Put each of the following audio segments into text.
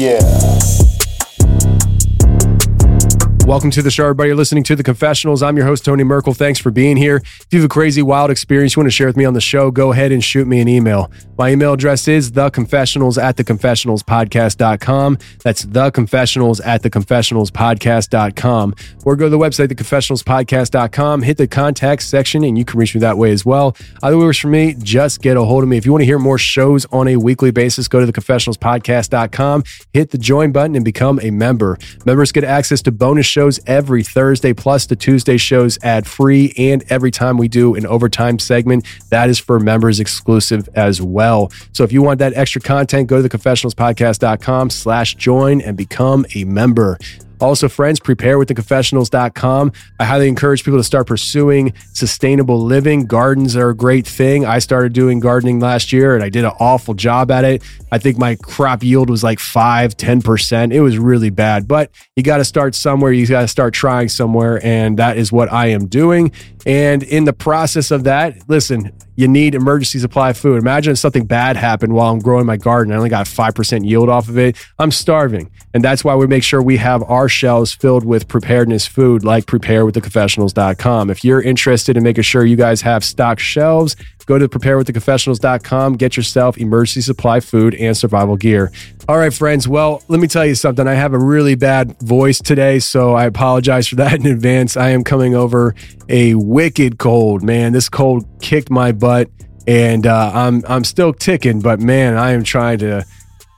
Yeah. Welcome to the show, everybody. You're listening to The Confessionals. I'm your host, Tony Merkel. Thanks for being here. If you have a crazy, wild experience you want to share with me on the show, go ahead and shoot me an email. My email address is theconfessionals at theconfessionalspodcast.com. That's theconfessionals at theconfessionalspodcast.com. Or go to the website, theconfessionalspodcast.com, hit the contact section, and you can reach me that way as well. Either way works for me, just get a hold of me. If you want to hear more shows on a weekly basis, go to theconfessionalspodcast.com, hit the join button, and become a member. Members get access to bonus shows every Thursday, plus the Tuesday shows ad free. And every time we do an overtime segment, that is for members exclusive as well. So if you want that extra content, go to theconfessionalspodcast.com slash join and become a member. Also, friends, prepare with theconfessionals.com. I highly encourage people to start pursuing sustainable living. Gardens are a great thing. I started doing gardening last year and I did an awful job at it. I think my crop yield was like five, 10%. It was really bad, but you got to start somewhere. You got to start trying somewhere. And that is what I am doing. And in the process of that, listen, you need emergency supply food. Imagine if something bad happened while I'm growing my garden. I only got 5% yield off of it. I'm starving. And that's why we make sure we have our shelves filled with preparedness food like preparewiththeconfessionals.com. If you're interested in making sure you guys have stock shelves, go to preparewiththeconfessionals.com, get yourself emergency supply food and survival gear. All right, friends. Well, let me tell you something. I have a really bad voice today, so I apologize for that in advance. I am coming over a wicked cold, man. This cold kicked my butt, and uh, I'm I'm still ticking, but man, I am trying to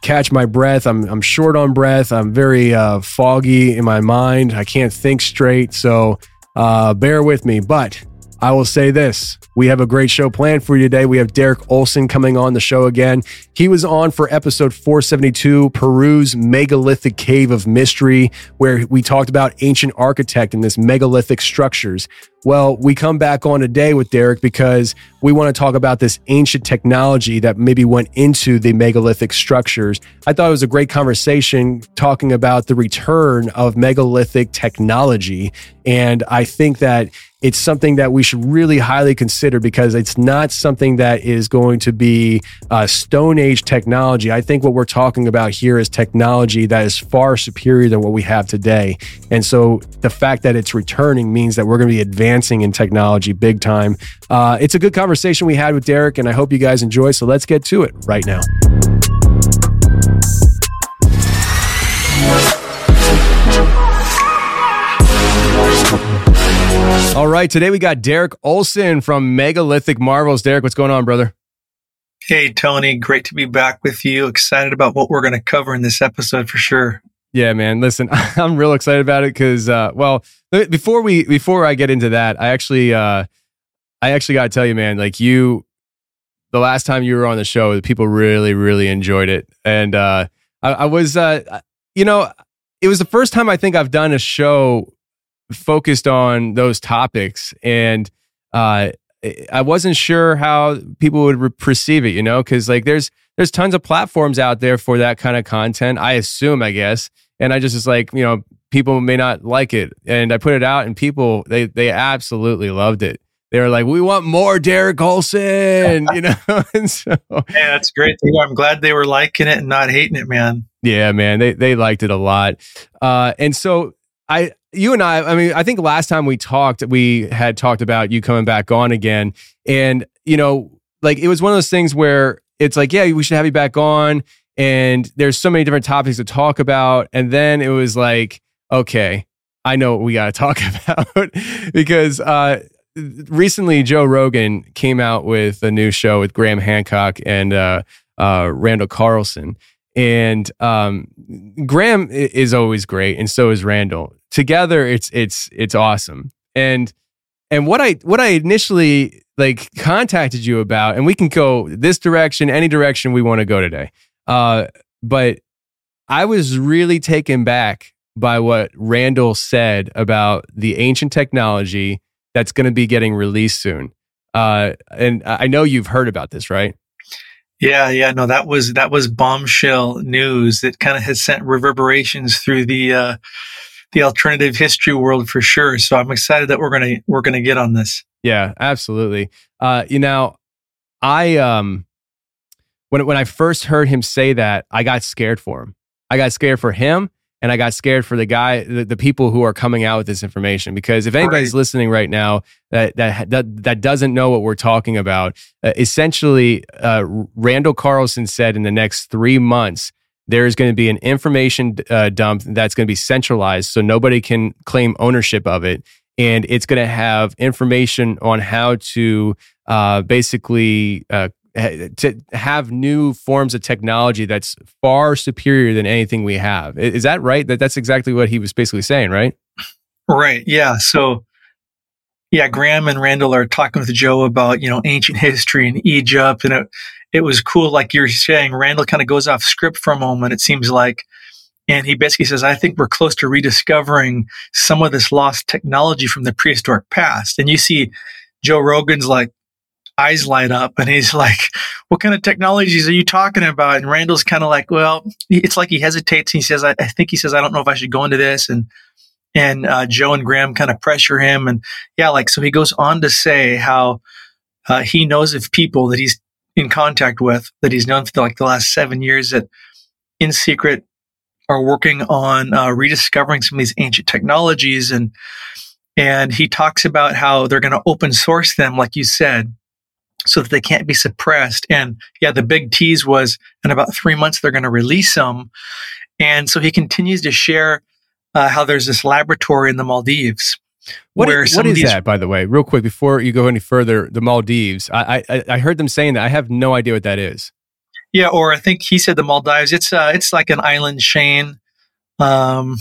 catch my breath. I'm I'm short on breath. I'm very uh, foggy in my mind. I can't think straight, so uh, bear with me. But I will say this. We have a great show planned for you today. We have Derek Olson coming on the show again. He was on for episode 472, Peru's megalithic cave of mystery, where we talked about ancient architect and this megalithic structures. Well, we come back on today with Derek because we want to talk about this ancient technology that maybe went into the megalithic structures. I thought it was a great conversation talking about the return of megalithic technology. And I think that it's something that we should really highly consider because it's not something that is going to be uh, Stone Age technology. I think what we're talking about here is technology that is far superior than what we have today. And so the fact that it's returning means that we're going to be advancing in technology big time. Uh, it's a good conversation we had with Derek, and I hope you guys enjoy. So let's get to it right now. All right, today we got Derek Olson from Megalithic Marvels. Derek, what's going on, brother? Hey, Tony, great to be back with you. Excited about what we're going to cover in this episode for sure. Yeah, man. Listen, I'm real excited about it because, uh, well, before we before I get into that, I actually, uh, I actually got to tell you, man, like you, the last time you were on the show, the people really, really enjoyed it, and uh, I, I was, uh, you know, it was the first time I think I've done a show focused on those topics and uh, I wasn't sure how people would re- perceive it, you know, because like there's there's tons of platforms out there for that kind of content. I assume, I guess, and I just was like, you know, people may not like it, and I put it out, and people they they absolutely loved it. They were like, "We want more Derek Olson," you know. and so, yeah, that's great. I'm glad they were liking it and not hating it, man. Yeah, man, they they liked it a lot, uh, and so I you and I, I mean, I think last time we talked, we had talked about you coming back on again. And, you know, like it was one of those things where it's like, yeah, we should have you back on. And there's so many different topics to talk about. And then it was like, okay, I know what we got to talk about because uh, recently Joe Rogan came out with a new show with Graham Hancock and uh, uh, Randall Carlson. And um, Graham is always great, and so is Randall. Together it's it's it's awesome. And and what i what i initially like contacted you about and we can go this direction any direction we want to go today uh but i was really taken back by what randall said about the ancient technology that's going to be getting released soon. Uh and i know you've heard about this right yeah, yeah, no, that was that was bombshell news that kind of has sent reverberations through the uh, the alternative history world for sure. So I'm excited that we're gonna we're gonna get on this. Yeah, absolutely. Uh, you know, I um when when I first heard him say that, I got scared for him. I got scared for him and I got scared for the guy, the, the people who are coming out with this information. Because if anybody's right. listening right now that, that that that doesn't know what we're talking about, uh, essentially, uh, Randall Carlson said in the next three months there is going to be an information uh, dump that's going to be centralized so nobody can claim ownership of it. And it's going to have information on how to uh, basically uh, to have new forms of technology that's far superior than anything we have. Is that right? That that's exactly what he was basically saying, right? Right. Yeah. So yeah, Graham and Randall are talking with Joe about, you know, ancient history and Egypt. And it, it was cool. Like you're saying, Randall kind of goes off script for a moment, it seems like. And he basically says, I think we're close to rediscovering some of this lost technology from the prehistoric past. And you see Joe Rogan's like eyes light up and he's like, What kind of technologies are you talking about? And Randall's kind of like, Well, it's like he hesitates. He says, I, I think he says, I don't know if I should go into this. And and uh, Joe and Graham kind of pressure him. And yeah, like, so he goes on to say how uh, he knows of people that he's in contact with that he's known for like the last seven years that in secret are working on uh, rediscovering some of these ancient technologies and and he talks about how they're going to open source them like you said so that they can't be suppressed and yeah the big tease was in about three months they're going to release them and so he continues to share uh, how there's this laboratory in the maldives what is, what is these, that, by the way? Real quick, before you go any further, the Maldives. I, I I heard them saying that. I have no idea what that is. Yeah, or I think he said the Maldives. It's uh, it's like an island chain, um,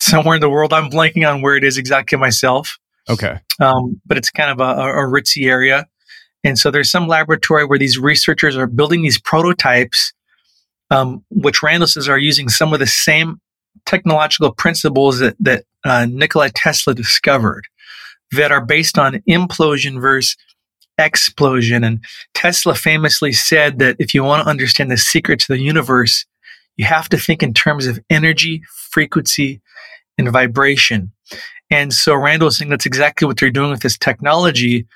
somewhere in the world. I'm blanking on where it is exactly myself. Okay. Um, but it's kind of a, a ritzy area, and so there's some laboratory where these researchers are building these prototypes, um, which Randall are using some of the same technological principles that, that uh, Nikola Tesla discovered that are based on implosion versus explosion. And Tesla famously said that if you want to understand the secrets of the universe, you have to think in terms of energy, frequency, and vibration. And so Randall is saying that's exactly what they're doing with this technology.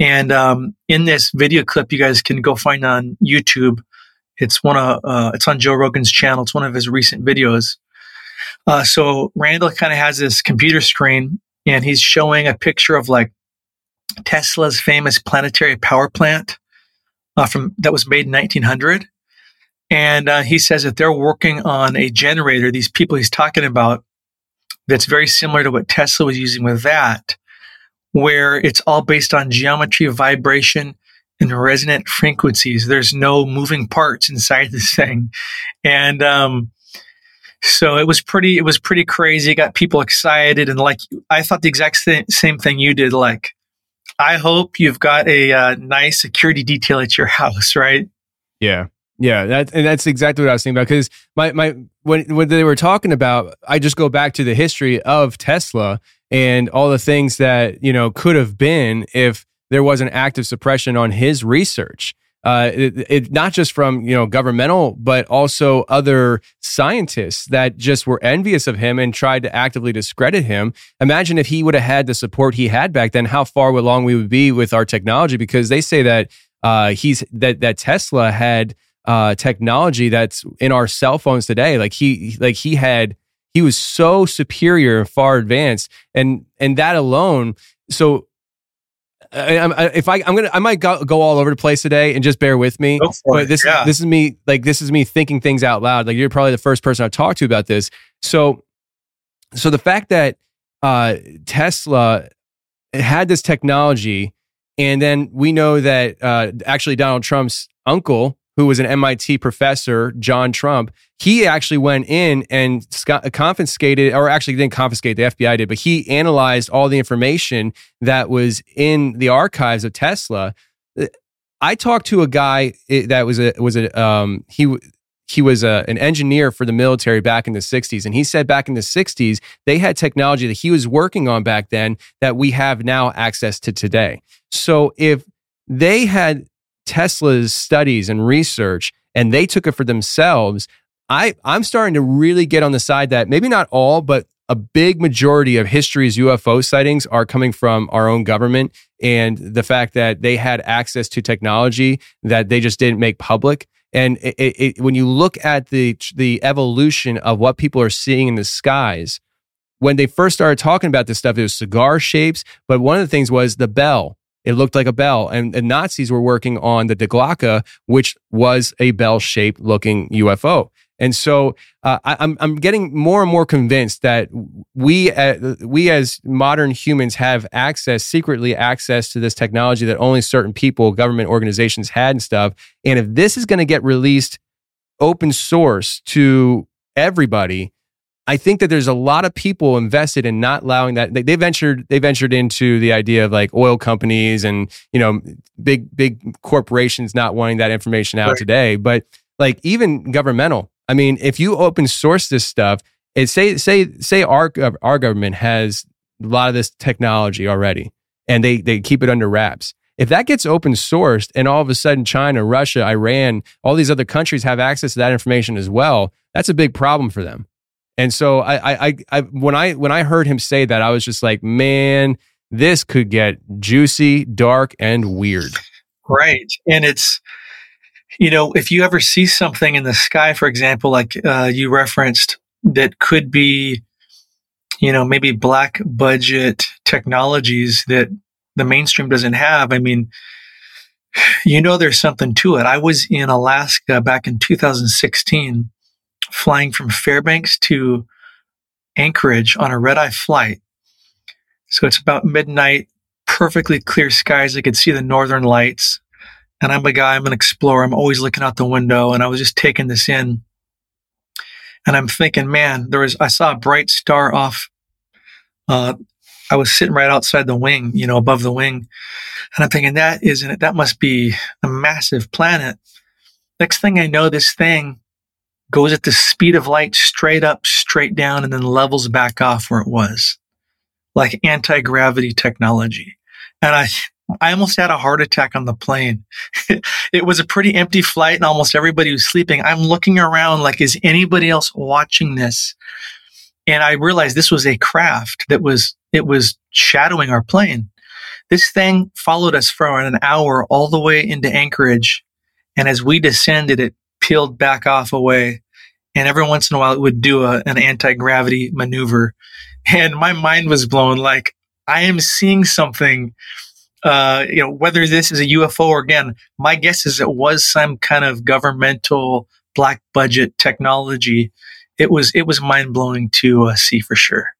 And um, in this video clip, you guys can go find on YouTube. It's one of uh, it's on Joe Rogan's channel. It's one of his recent videos. Uh, so Randall kind of has this computer screen and he's showing a picture of like Tesla's famous planetary power plant uh, from that was made in 1900. And uh, he says that they're working on a generator, these people he's talking about, that's very similar to what Tesla was using with that, where it's all based on geometry, vibration, and resonant frequencies. There's no moving parts inside this thing. And um, so it was pretty, it was pretty crazy. It got people excited. And like, I thought the exact same thing you did. Like, I hope you've got a uh, nice security detail at your house, right? Yeah. Yeah, that, and that's exactly what I was thinking about. Because my my when when they were talking about, I just go back to the history of Tesla and all the things that you know could have been if there was an active suppression on his research. Uh, it, it, not just from you know governmental, but also other scientists that just were envious of him and tried to actively discredit him. Imagine if he would have had the support he had back then, how far along we would be with our technology. Because they say that uh, he's that that Tesla had uh, technology that's in our cell phones today. Like he like he had he was so superior and far advanced, and and that alone. So I, I, if I, I'm gonna, I might go, go, all over the place today, and just bear with me. but it. this, yeah. this is me, like this is me thinking things out loud. Like you're probably the first person I've talked to about this. So, so the fact that uh, Tesla had this technology, and then we know that uh, actually Donald Trump's uncle who was an MIT professor, John Trump, he actually went in and confiscated, or actually didn't confiscate, the FBI did, but he analyzed all the information that was in the archives of Tesla. I talked to a guy eh, that was a was a um, he he was a, an engineer for the military back in the 60s and he said back in the 60s they had technology that he was working on back then that we have now access to today so if they had Tesla's studies and research and they took it for themselves, I, I'm starting to really get on the side that maybe not all, but a big majority of history's UFO sightings are coming from our own government and the fact that they had access to technology that they just didn't make public. And it, it, when you look at the the evolution of what people are seeing in the skies, when they first started talking about this stuff, it was cigar shapes. But one of the things was the bell it looked like a bell. And the Nazis were working on the Die Glocke, which was a bell shaped looking UFO. And so uh, I, am I'm, I'm getting more and more convinced that we uh, we as modern humans have access secretly access to this technology that only certain people, government organizations had and stuff. And if this is going to get released open source to everybody, I think that there's a lot of people invested in not allowing that. They, they, ventured they ventured into the idea of like oil companies and you know big big corporations not wanting that information out right. today. But like even governmental. I mean, if you open source this stuff, it say say say our our government has a lot of this technology already, and they they keep it under wraps. If that gets open sourced, and all of a sudden China, Russia, Iran, all these other countries have access to that information as well, that's a big problem for them. And so I, I, I, when I, when I heard him say that, I was just like, man, this could get juicy, dark, and weird. Right. And it's, you know, if you ever see something in the sky, for example, like uh, you referenced, that could be, you know, maybe black budget technologies that the mainstream doesn't have. I mean, you know, there's something to it. I was in Alaska back in 2016 flying from Fairbanks to Anchorage on a red eye flight. So it's about midnight, perfectly clear skies. I could see the northern lights. And I'm a guy, I'm an explorer. I'm always looking out the window. And I was just taking this in. And I'm thinking, man, there was, I saw a bright star off. Uh, I was sitting right outside the wing, you know, above the wing. And I'm thinking, that isn't it? That must be a massive planet. Next thing I know, this thing goes at the speed of light straight up, straight down, and then levels back off where it was, like anti gravity technology. And I, I almost had a heart attack on the plane. it was a pretty empty flight and almost everybody was sleeping. I'm looking around like, is anybody else watching this? And I realized this was a craft that was, it was shadowing our plane. This thing followed us for an hour all the way into Anchorage. And as we descended, it peeled back off away. And every once in a while, it would do a, an anti gravity maneuver. And my mind was blown like, I am seeing something. Uh, you know, whether this is a UFO or again, my guess is it was some kind of governmental black budget technology. It was it was mind blowing to uh, see for sure.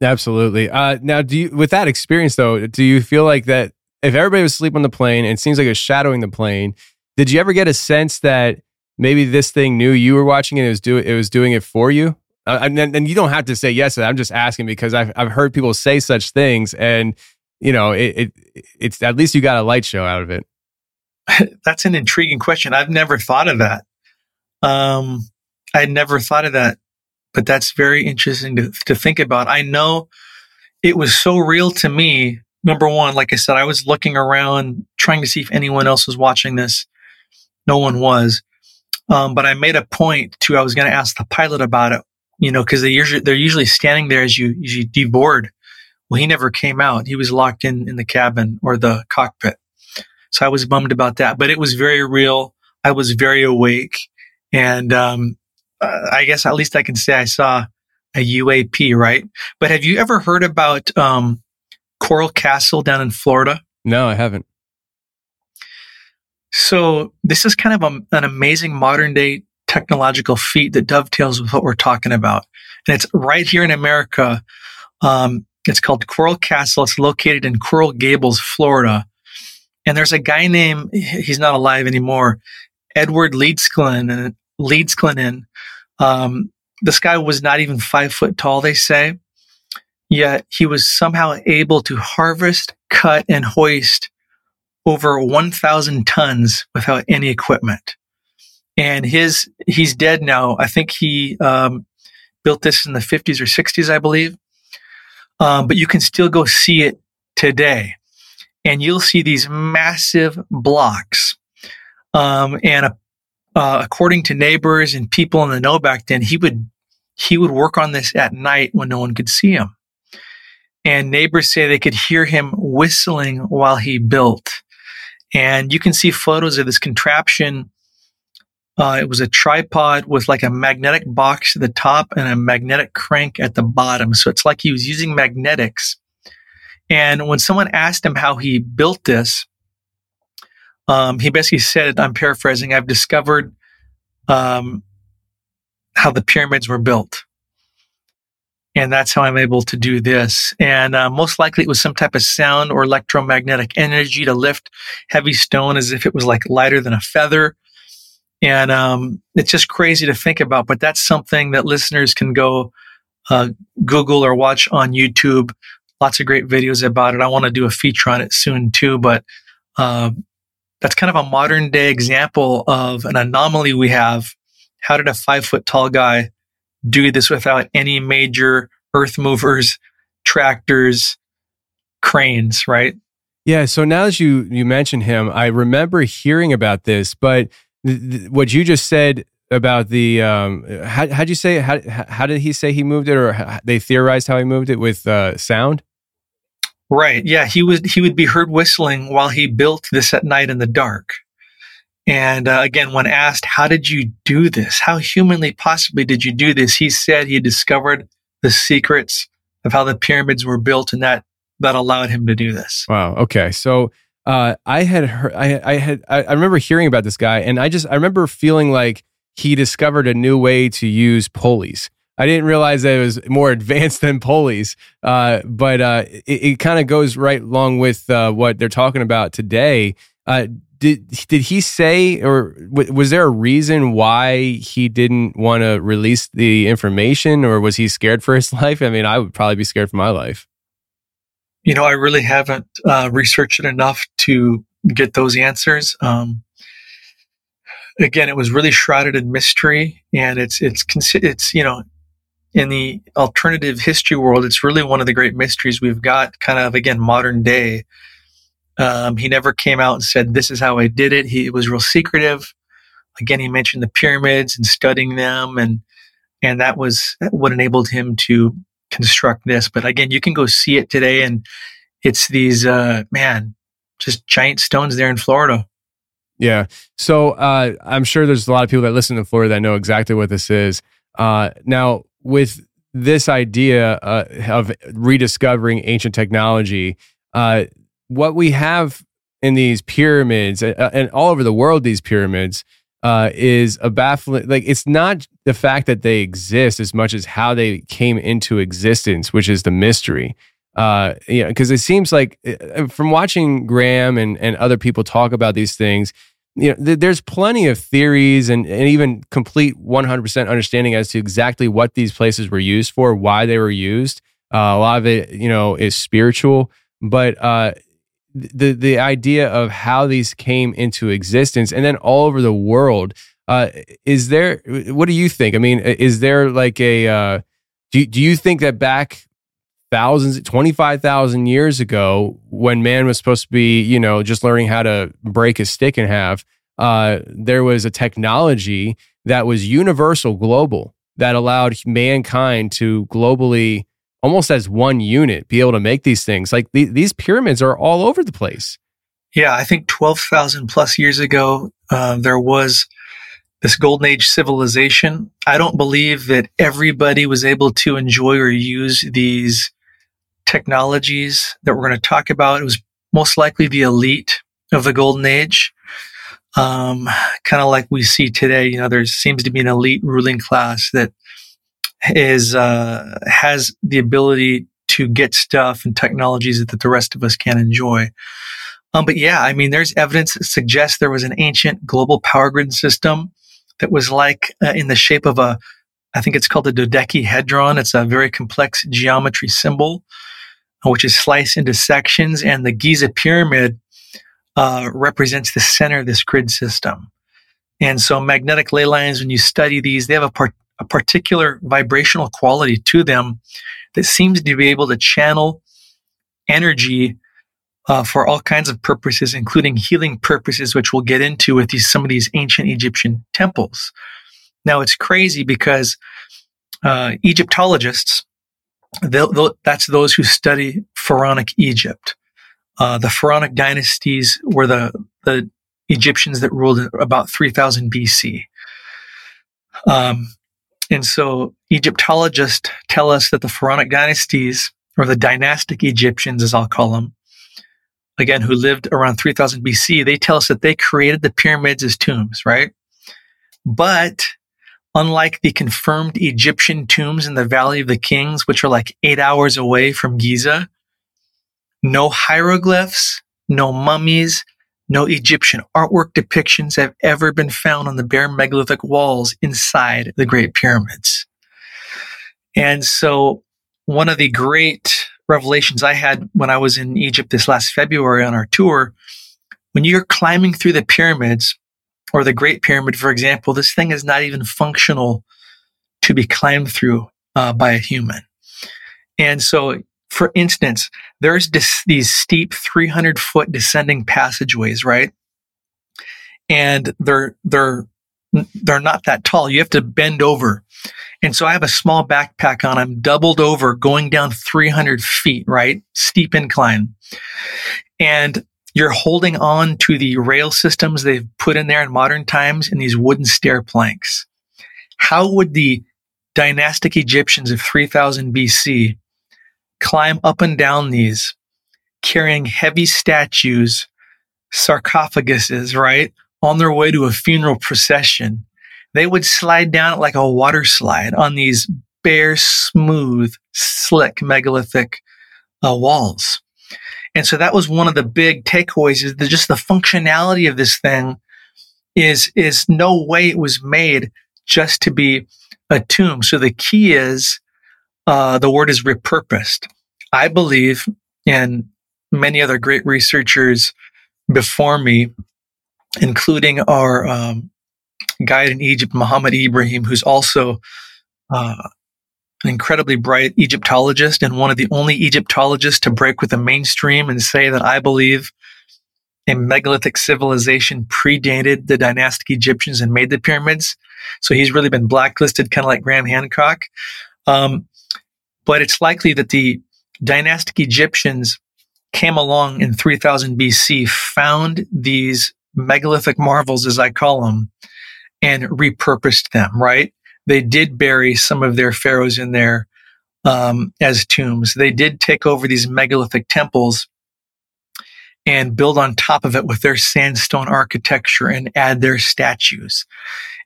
Absolutely. Uh, now, do you with that experience though, do you feel like that if everybody was asleep on the plane and it seems like it's shadowing the plane, did you ever get a sense that maybe this thing knew you were watching it. It was doing it was doing it for you. Uh, and and you don't have to say yes. I'm just asking because I've I've heard people say such things, and you know it, it it's at least you got a light show out of it. That's an intriguing question. I've never thought of that. Um, I had never thought of that, but that's very interesting to to think about. I know it was so real to me number one, like I said, I was looking around trying to see if anyone else was watching this. No one was. Um, but I made a point to, I was going to ask the pilot about it, you know, cause they usually, they're usually standing there as you, as you deboard. Well, he never came out. He was locked in, in the cabin or the cockpit. So I was bummed about that, but it was very real. I was very awake. And, um, I guess at least I can say I saw a UAP, right? But have you ever heard about, um, Coral Castle down in Florida? No, I haven't. So this is kind of a, an amazing modern day technological feat that dovetails with what we're talking about. And it's right here in America. Um, it's called Coral Castle. It's located in Coral Gables, Florida. And there's a guy named, he's not alive anymore, Edward Leedsklin, Leedsklinen. Um, this guy was not even five foot tall, they say. Yet he was somehow able to harvest, cut, and hoist over 1,000 tons without any equipment. And his, he's dead now. I think he, um, built this in the 50s or 60s, I believe. Um, but you can still go see it today. And you'll see these massive blocks. Um, and uh, according to neighbors and people in the know back then, he would he would work on this at night when no one could see him. And neighbors say they could hear him whistling while he built. And you can see photos of this contraption. Uh, it was a tripod with like a magnetic box at the top and a magnetic crank at the bottom. So it's like he was using magnetics. And when someone asked him how he built this, um, he basically said, I'm paraphrasing, I've discovered um, how the pyramids were built. And that's how I'm able to do this. And uh, most likely it was some type of sound or electromagnetic energy to lift heavy stone as if it was like lighter than a feather. And um, it's just crazy to think about, but that's something that listeners can go uh, Google or watch on YouTube. Lots of great videos about it. I want to do a feature on it soon too, but uh, that's kind of a modern day example of an anomaly we have. How did a five foot tall guy do this without any major earth movers, tractors, cranes, right? Yeah. So now that you you mentioned him, I remember hearing about this, but th- th- what you just said about the um, how how'd you say how how did he say he moved it, or how, they theorized how he moved it with uh, sound? Right. Yeah. He was he would be heard whistling while he built this at night in the dark. And uh, again, when asked, how did you do this? How humanly possibly did you do this? He said he discovered the secrets of how the pyramids were built and that, that allowed him to do this. Wow. Okay. So, uh, I had heard, I, I had, I, I remember hearing about this guy and I just, I remember feeling like he discovered a new way to use pulleys. I didn't realize that it was more advanced than pulleys, uh, but uh, it, it kind of goes right along with uh, what they're talking about today. Did did he say or w- was there a reason why he didn't want to release the information or was he scared for his life? I mean i would probably be scared for my life. You know i really haven't uh, researched it enough to get those answers. Um, again it was really shrouded in mystery and it's it's it's you know in the alternative history world it's really one of the great mysteries we've got kind of again modern day um, he never came out and said, This is how I did it. He was real secretive. Again, he mentioned the pyramids and studying them, and and that was what enabled him to construct this. But again, you can go see it today, and it's these uh, man, just giant stones there in Florida. Yeah. So uh, I'm sure there's a lot of people that listen to Florida that know exactly what this is. Uh, now, with this idea uh, of rediscovering ancient technology, uh, what we have in these pyramids uh, uh, and all over the world, these pyramids uh, is a baffling. Like it's not the fact that they exist as much as how they came into existence, which is the mystery. Uh, because it seems like uh, from watching Graham and and other people talk about these things, you know, th- there's plenty of theories and, and even complete 100% understanding as to exactly what these places were used for, why they were used. Uh, a lot of it, you know, is spiritual, but uh, the the idea of how these came into existence and then all over the world uh, is there what do you think? I mean is there like a uh, do, do you think that back thousands, 25,000 years ago, when man was supposed to be, you know, just learning how to break a stick in half, uh, there was a technology that was universal, global, that allowed mankind to globally, almost as one unit, be able to make these things. Like the, these pyramids are all over the place. Yeah, I think 12,000 plus years ago, uh, there was this golden age civilization. I don't believe that everybody was able to enjoy or use these technologies that we're going to talk about. It was most likely the elite of the golden age. Um, kind of like we see today, you know, there seems to be an elite ruling class that is, uh, has the ability to get stuff and technologies that the rest of us can't enjoy. Um, but yeah, I mean, there's evidence that suggests there was an ancient global power grid system that was like uh, in the shape of a, I think it's called a dodecahedron. It's a very complex geometry symbol, uh, which is sliced into sections. And the Giza pyramid uh, represents the center of this grid system. And so magnetic ley lines, when you study these, they have a, part, a particular vibrational quality to them that seems to be able to channel energy uh, for all kinds of purposes, including healing purposes, which we'll get into with these, some of these ancient Egyptian temples. Now, it's crazy because uh, Egyptologists, they'll, they'll, that's those who study pharaonic Egypt. Uh, the pharaonic dynasties were the, the Egyptians that ruled about 3000 BC. Um, and so Egyptologists tell us that the pharaonic dynasties, or the dynastic Egyptians, as I'll call them, again, who lived around 3000 BC, they tell us that they created the pyramids as tombs, right? But unlike the confirmed Egyptian tombs in the Valley of the Kings, which are like eight hours away from Giza, no hieroglyphs, no mummies, no Egyptian artwork depictions have ever been found on the bare megalithic walls inside the Great Pyramids. And so one of the great revelations I had when I was in Egypt this last February on our tour. When you're climbing through the pyramids or the Great Pyramid, for example, this thing is not even functional to be climbed through uh, by a human. And so, for instance, there's this, these steep 300 foot descending passageways, right? And they're, they're, they're not that tall. You have to bend over and so I have a small backpack on. I'm doubled over going down 300 feet, right? Steep incline. And you're holding on to the rail systems they've put in there in modern times in these wooden stair planks. How would the dynastic Egyptians of 3000 BC climb up and down these carrying heavy statues, sarcophaguses, right? On their way to a funeral procession they would slide down like a water slide on these bare, smooth, slick megalithic uh, walls. And so that was one of the big takeaways is that just the functionality of this thing is, is no way it was made just to be a tomb. So the key is, uh, the word is repurposed. I believe, and many other great researchers before me, including our um, guide in Egypt, Muhammad Ibrahim, who's also uh, an incredibly bright Egyptologist and one of the only Egyptologists to break with the mainstream and say that I believe a megalithic civilization predated the dynastic Egyptians and made the pyramids. So he's really been blacklisted, kind of like Graham Hancock. Um, but it's likely that the dynastic Egyptians came along in 3000 BC, found these megalithic marvels, as I call them, and repurposed them, right? They did bury some of their pharaohs in there um, as tombs. They did take over these megalithic temples and build on top of it with their sandstone architecture and add their statues.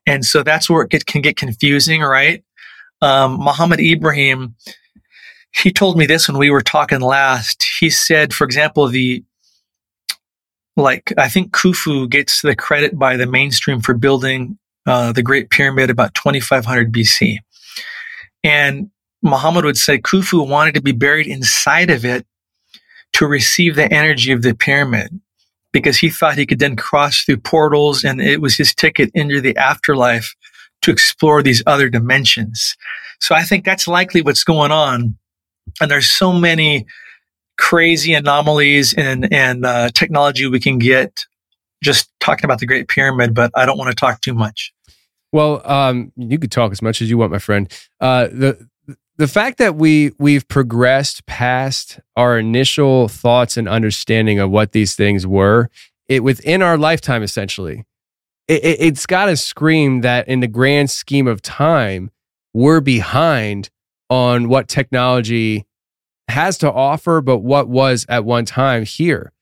And so that's where it get, can get confusing, right? Um, Muhammad Ibrahim, he told me this when we were talking last. He said, for example, the like I think Khufu gets the credit by the mainstream for building uh, the Great Pyramid about 2500 BC. And Muhammad would say Khufu wanted to be buried inside of it to receive the energy of the pyramid because he thought he could then cross through portals and it was his ticket into the afterlife to explore these other dimensions. So I think that's likely what's going on and there's so many crazy anomalies and and uh, technology we can get just talking about the Great Pyramid. But I don't want to talk too much. Well, um, you could talk as much as you want, my friend. Uh, the the fact that we we've progressed past our initial thoughts and understanding of what these things were, it within our lifetime, essentially, it, it's got to scream that in the grand scheme of time, we're behind on what technology has to offer, but what was at one time here.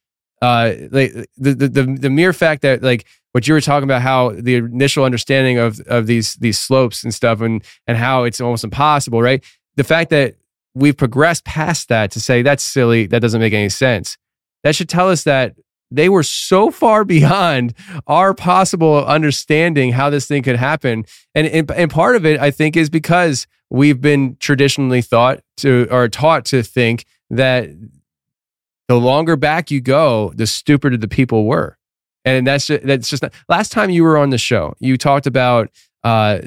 Uh, like the, the the the mere fact that like what you were talking about, how the initial understanding of of these these slopes and stuff, and and how it's almost impossible, right? The fact that we've progressed past that to say that's silly, that doesn't make any sense. That should tell us that they were so far beyond our possible understanding how this thing could happen. And, and, and part of it, I think, is because we've been traditionally thought to or taught to think that the longer back you go, the stupider the people were. And that's just, that's just not, last time you were on the show, you talked about uh,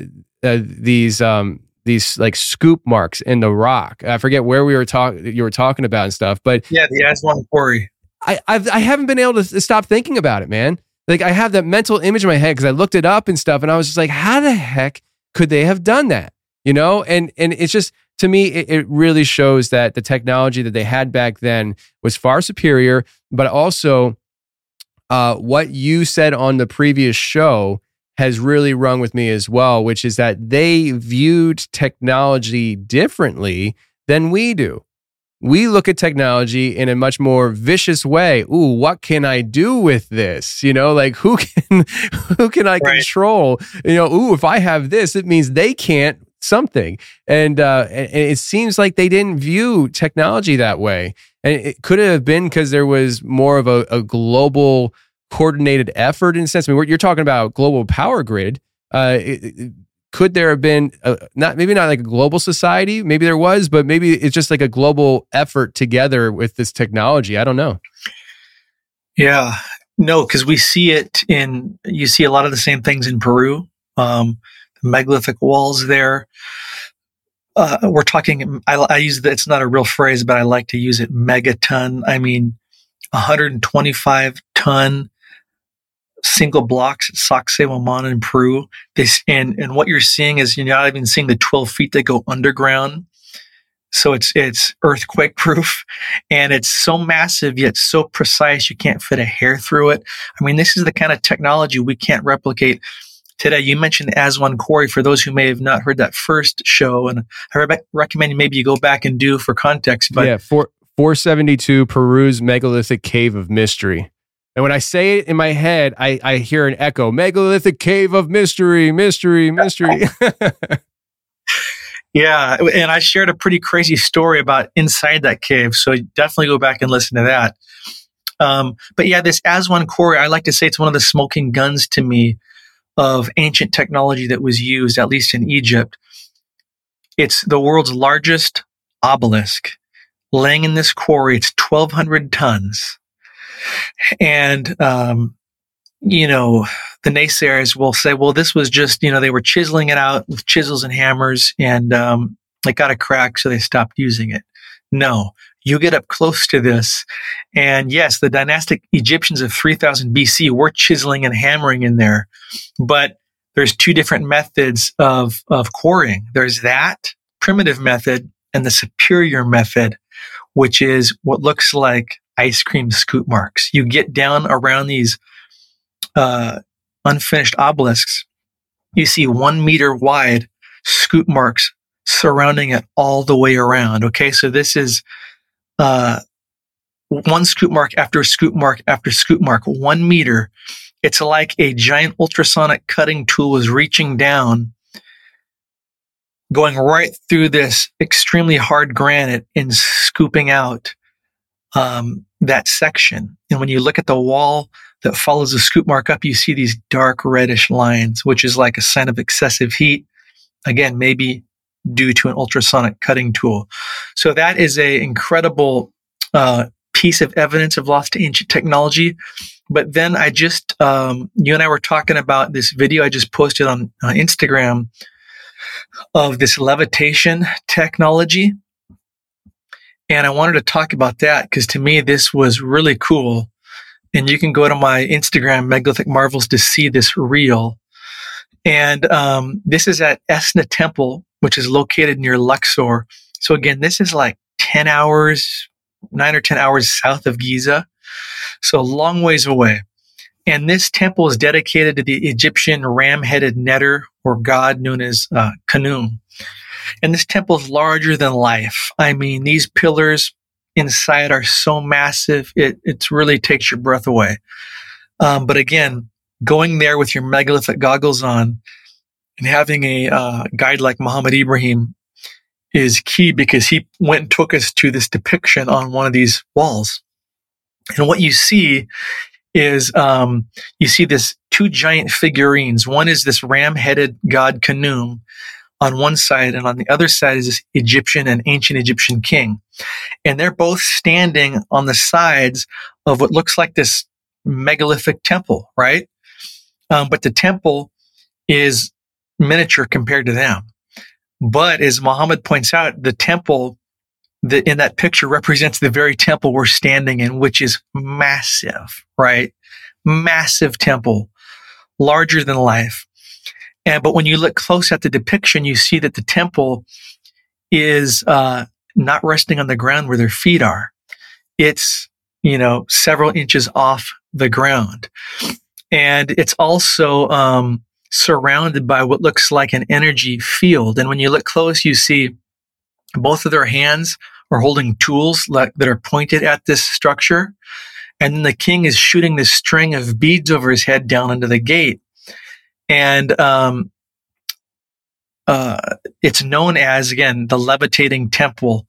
uh, these um, these like scoop marks in the rock. I forget where we were talking you were talking about and stuff, but yeah, the Aswan quarry. I I've, I haven't been able to stop thinking about it, man. Like I have that mental image in my head because I looked it up and stuff, and I was just like, how the heck could they have done that? You know, and and it's just to me, it, it really shows that the technology that they had back then was far superior, but also uh, what you said on the previous show has really rung with me as well, which is that they viewed technology differently than we do we look at technology in a much more vicious way. Ooh, what can I do with this? You know, like who can who can I right. control? You know, ooh, if I have this, it means they can't something. And uh, and it seems like they didn't view technology that way. And it could have been because there was more of a, a, global coordinated effort in a sense. I mean, you're talking about global power grid. Uh, it, could there have been a, not maybe not like a global society maybe there was but maybe it's just like a global effort together with this technology. I don't know. Yeah. No because we see it in you see a lot of the same things in peru. Um, the megalithic walls there. Uh, we're talking I, I use it's not a real phrase but i like to use it megaton. I mean 125 ton single blocks at Sacsayhuaman in Peru. This and and what you're seeing is you're not even seeing the 12 feet that go underground. So it's it's earthquake proof, and it's so massive yet so precise you can't fit a hair through it. I mean, this is the kind of technology we can't replicate today. You mentioned Aswan Quarry for those who may have not heard that first show, and I re- recommend maybe you go back and do for context. But yeah, four, 472 Peru's megalithic cave of mystery. And when I say it in my head, I, I hear an echo megalithic cave of mystery, mystery, mystery. yeah. And I shared a pretty crazy story about inside that cave. So definitely go back and listen to that. Um, but yeah, this Aswan Quarry, I like to say it's one of the smoking guns to me of ancient technology that was used, at least in Egypt. It's the world's largest obelisk laying in this quarry. It's 1,200 tons and, um, you know, the naysayers will say, well, this was just, you know, they were chiseling it out with chisels and hammers and, um, it got a crack, so they stopped using it. No, you get up close to this. And yes, the dynastic Egyptians of 3000 BC were chiseling and hammering in there, but there's two different methods of, of quarrying. There's that primitive method and the superior method, which is what looks like ice cream scoop marks. You get down around these uh, unfinished obelisks, you see one meter wide scoop marks surrounding it all the way around. Okay, so this is uh, one scoop mark after scoop mark after scoop mark, one meter. It's like a giant ultrasonic cutting tool was reaching down, going right through this extremely hard granite and scooping out um, that section. And when you look at the wall that follows the scoop mark up, you see these dark reddish lines, which is like a sign of excessive heat. Again, maybe due to an ultrasonic cutting tool. So that is a incredible uh, piece of evidence of lost ancient technology. But then I just, um, you and I were talking about this video I just posted on uh, Instagram of this levitation technology And I wanted to talk about that because to me, this was really cool. And you can go to my Instagram, Megalithic Marvels, to see this reel. And um, this is at Esna Temple, which is located near Luxor. So again, this is like 10 hours, nine or 10 hours south of Giza. So a long ways away. And this temple is dedicated to the Egyptian ram headed netter or god known as uh, Khnum. And this temple is larger than life. I mean, these pillars inside are so massive, it, it really takes your breath away. Um, but again, going there with your megalithic goggles on and having a uh, guide like Muhammad Ibrahim is key because he went and took us to this depiction on one of these walls. And what you see is um, you see this two giant figurines. One is this ram-headed god Khnum on one side, and on the other side is this Egyptian and ancient Egyptian king. And they're both standing on the sides of what looks like this megalithic temple, right? Um, but the temple is miniature compared to them. But as Muhammad points out, the temple that in that picture represents the very temple we're standing in, which is massive, right? Massive temple, larger than life. And, but when you look close at the depiction, you see that the temple is, uh, not resting on the ground where their feet are. It's, you know, several inches off the ground. And it's also, um, surrounded by what looks like an energy field. And when you look close, you see both of their hands are holding tools that, that are pointed at this structure. And then the king is shooting this string of beads over his head down into the gate. And um, uh, it's known as, again, the levitating temple.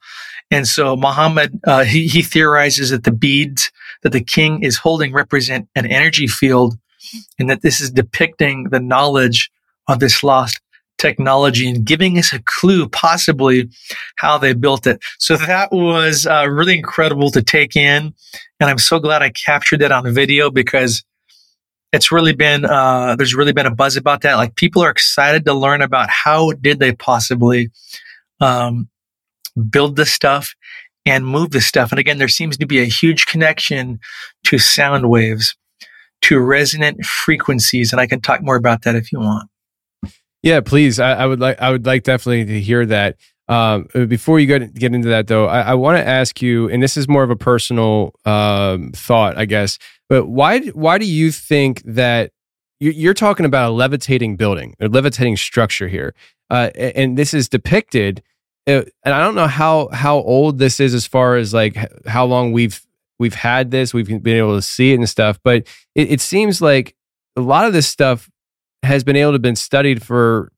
And so Muhammad, uh, he, he theorizes that the beads that the king is holding represent an energy field and that this is depicting the knowledge of this lost technology and giving us a clue possibly how they built it. So that was uh, really incredible to take in. And I'm so glad I captured that on video because it's really been, uh, there's really been a buzz about that. Like people are excited to learn about how did they possibly, um, build this stuff and move this stuff. And again, there seems to be a huge connection to sound waves, to resonant frequencies. And I can talk more about that if you want. Yeah, please. I, I, would like. I would like definitely to hear that. Um, before you get get into that, though, I, I want to ask you, and this is more of a personal um, thought, I guess. But why why do you think that you're talking about a levitating building, or levitating structure here, uh, and this is depicted? Uh, and I don't know how how old this is as far as like how long we've we've had this, we've been able to see it and stuff. But it, it seems like a lot of this stuff has been able to been studied for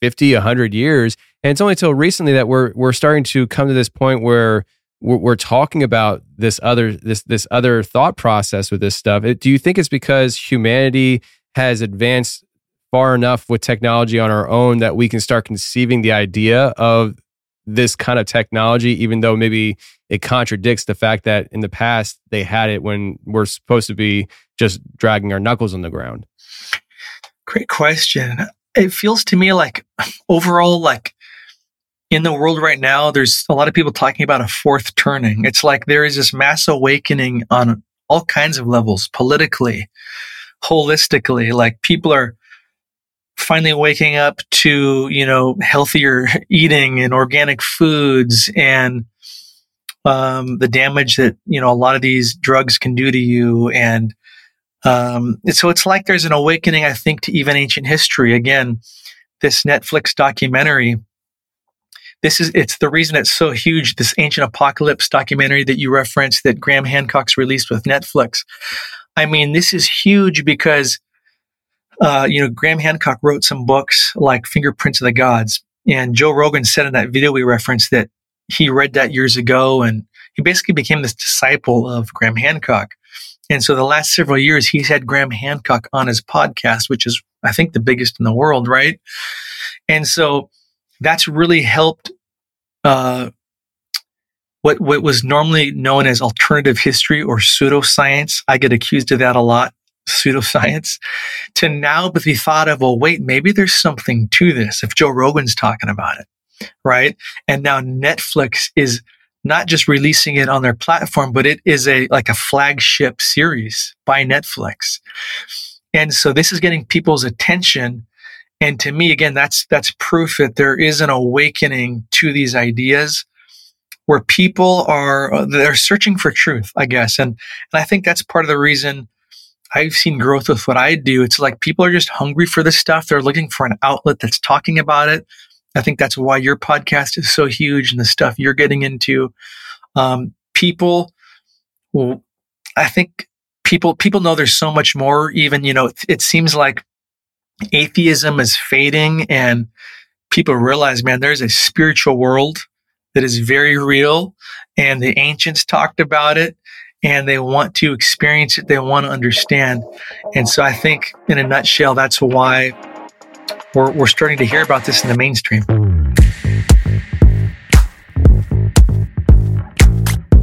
50 100 years and it's only until recently that we're we're starting to come to this point where we're, we're talking about this other this this other thought process with this stuff it, do you think it's because humanity has advanced far enough with technology on our own that we can start conceiving the idea of this kind of technology even though maybe it contradicts the fact that in the past they had it when we're supposed to be just dragging our knuckles on the ground Great question. It feels to me like overall, like in the world right now, there's a lot of people talking about a fourth turning. It's like there is this mass awakening on all kinds of levels, politically, holistically. Like people are finally waking up to, you know, healthier eating and organic foods and um, the damage that, you know, a lot of these drugs can do to you and um, so it's like there's an awakening, I think, to even ancient history. Again, this Netflix documentary. This is it's the reason it's so huge. This ancient apocalypse documentary that you referenced that Graham Hancock's released with Netflix. I mean, this is huge because uh, you know Graham Hancock wrote some books like Fingerprints of the Gods, and Joe Rogan said in that video we referenced that he read that years ago, and he basically became this disciple of Graham Hancock. And so the last several years, he's had Graham Hancock on his podcast, which is, I think, the biggest in the world, right? And so that's really helped uh, what what was normally known as alternative history or pseudoscience. I get accused of that a lot, pseudoscience, to now be thought of, well, wait, maybe there's something to this if Joe Rogan's talking about it, right? And now Netflix is not just releasing it on their platform, but it is a like a flagship series by Netflix. And so this is getting people's attention. And to me, again, that's that's proof that there is an awakening to these ideas where people are they're searching for truth, I guess. And and I think that's part of the reason I've seen growth with what I do. It's like people are just hungry for this stuff. They're looking for an outlet that's talking about it. I think that's why your podcast is so huge and the stuff you're getting into. Um, people, well, I think people people know there's so much more. Even you know, it, it seems like atheism is fading, and people realize, man, there's a spiritual world that is very real, and the ancients talked about it and they want to experience it. They want to understand. And so I think in a nutshell, that's why we're, we're starting to hear about this in the mainstream.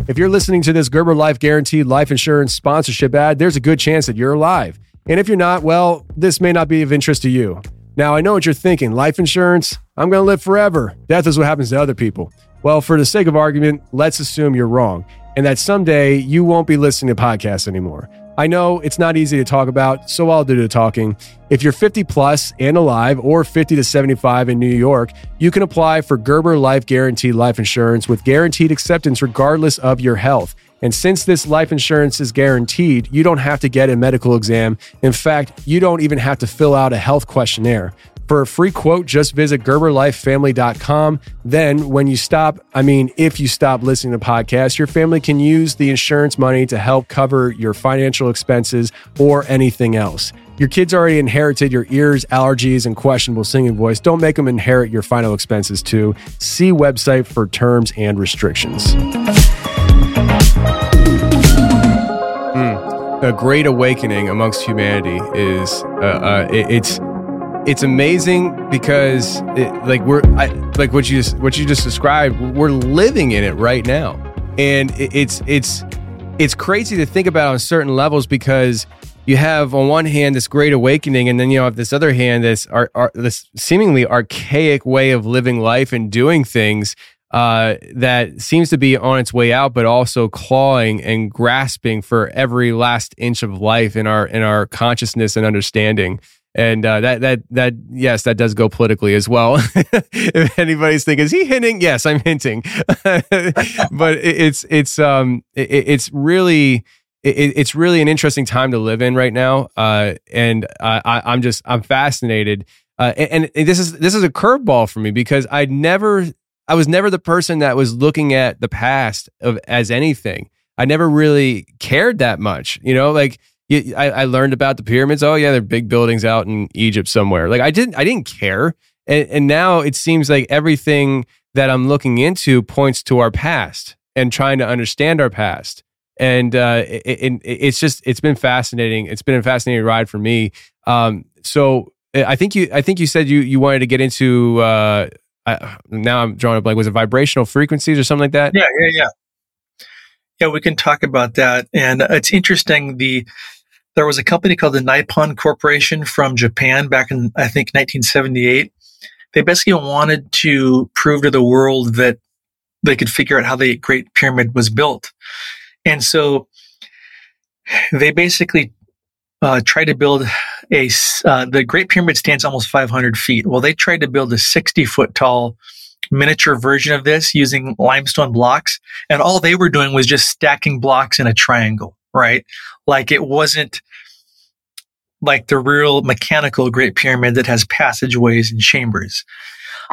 If you're listening to this Gerber Life Guaranteed Life Insurance sponsorship ad, there's a good chance that you're alive. And if you're not, well, this may not be of interest to you. Now, I know what you're thinking life insurance, I'm going to live forever. Death is what happens to other people. Well, for the sake of argument, let's assume you're wrong and that someday you won't be listening to podcasts anymore. I know it's not easy to talk about, so I'll do the talking. If you're 50 plus and alive or 50 to 75 in New York, you can apply for Gerber Life Guaranteed Life Insurance with guaranteed acceptance regardless of your health. And since this life insurance is guaranteed, you don't have to get a medical exam. In fact, you don't even have to fill out a health questionnaire. For a free quote, just visit GerberLifeFamily.com. Then, when you stop, I mean, if you stop listening to podcasts, your family can use the insurance money to help cover your financial expenses or anything else. Your kids already inherited your ears, allergies, and questionable singing voice. Don't make them inherit your final expenses too. See website for terms and restrictions. A great awakening amongst humanity is uh, uh, it, it's it's amazing because it, like we're I, like what you just, what you just described we're living in it right now. And it, it's it's it's crazy to think about on certain levels because you have on one hand this great awakening and then you have this other hand this ar- this seemingly archaic way of living life and doing things uh, that seems to be on its way out, but also clawing and grasping for every last inch of life in our in our consciousness and understanding and uh, that that that yes, that does go politically as well. if anybody's thinking, is he hinting? Yes, I'm hinting, but it's it's um it, it's really. It, it's really an interesting time to live in right now, uh, and I, I'm just I'm fascinated. Uh, and, and this is this is a curveball for me because I'd never I was never the person that was looking at the past of as anything. I never really cared that much, you know, like I, I learned about the pyramids. Oh yeah, they're big buildings out in Egypt somewhere. Like I didn't, I didn't care. And, and now it seems like everything that I'm looking into points to our past and trying to understand our past. And uh, it, it, it's just, it's been fascinating. It's been a fascinating ride for me. Um, so I think you, I think you said you, you wanted to get into. Uh, I, now I'm drawing a blank. Was it vibrational frequencies or something like that? Yeah, yeah, yeah. Yeah, we can talk about that. And it's interesting. The there was a company called the Nippon Corporation from Japan back in, I think, 1978. They basically wanted to prove to the world that they could figure out how the Great Pyramid was built. And so they basically uh, tried to build a, uh, the Great Pyramid stands almost 500 feet. Well, they tried to build a 60 foot tall miniature version of this using limestone blocks. And all they were doing was just stacking blocks in a triangle, right? Like it wasn't like the real mechanical Great Pyramid that has passageways and chambers.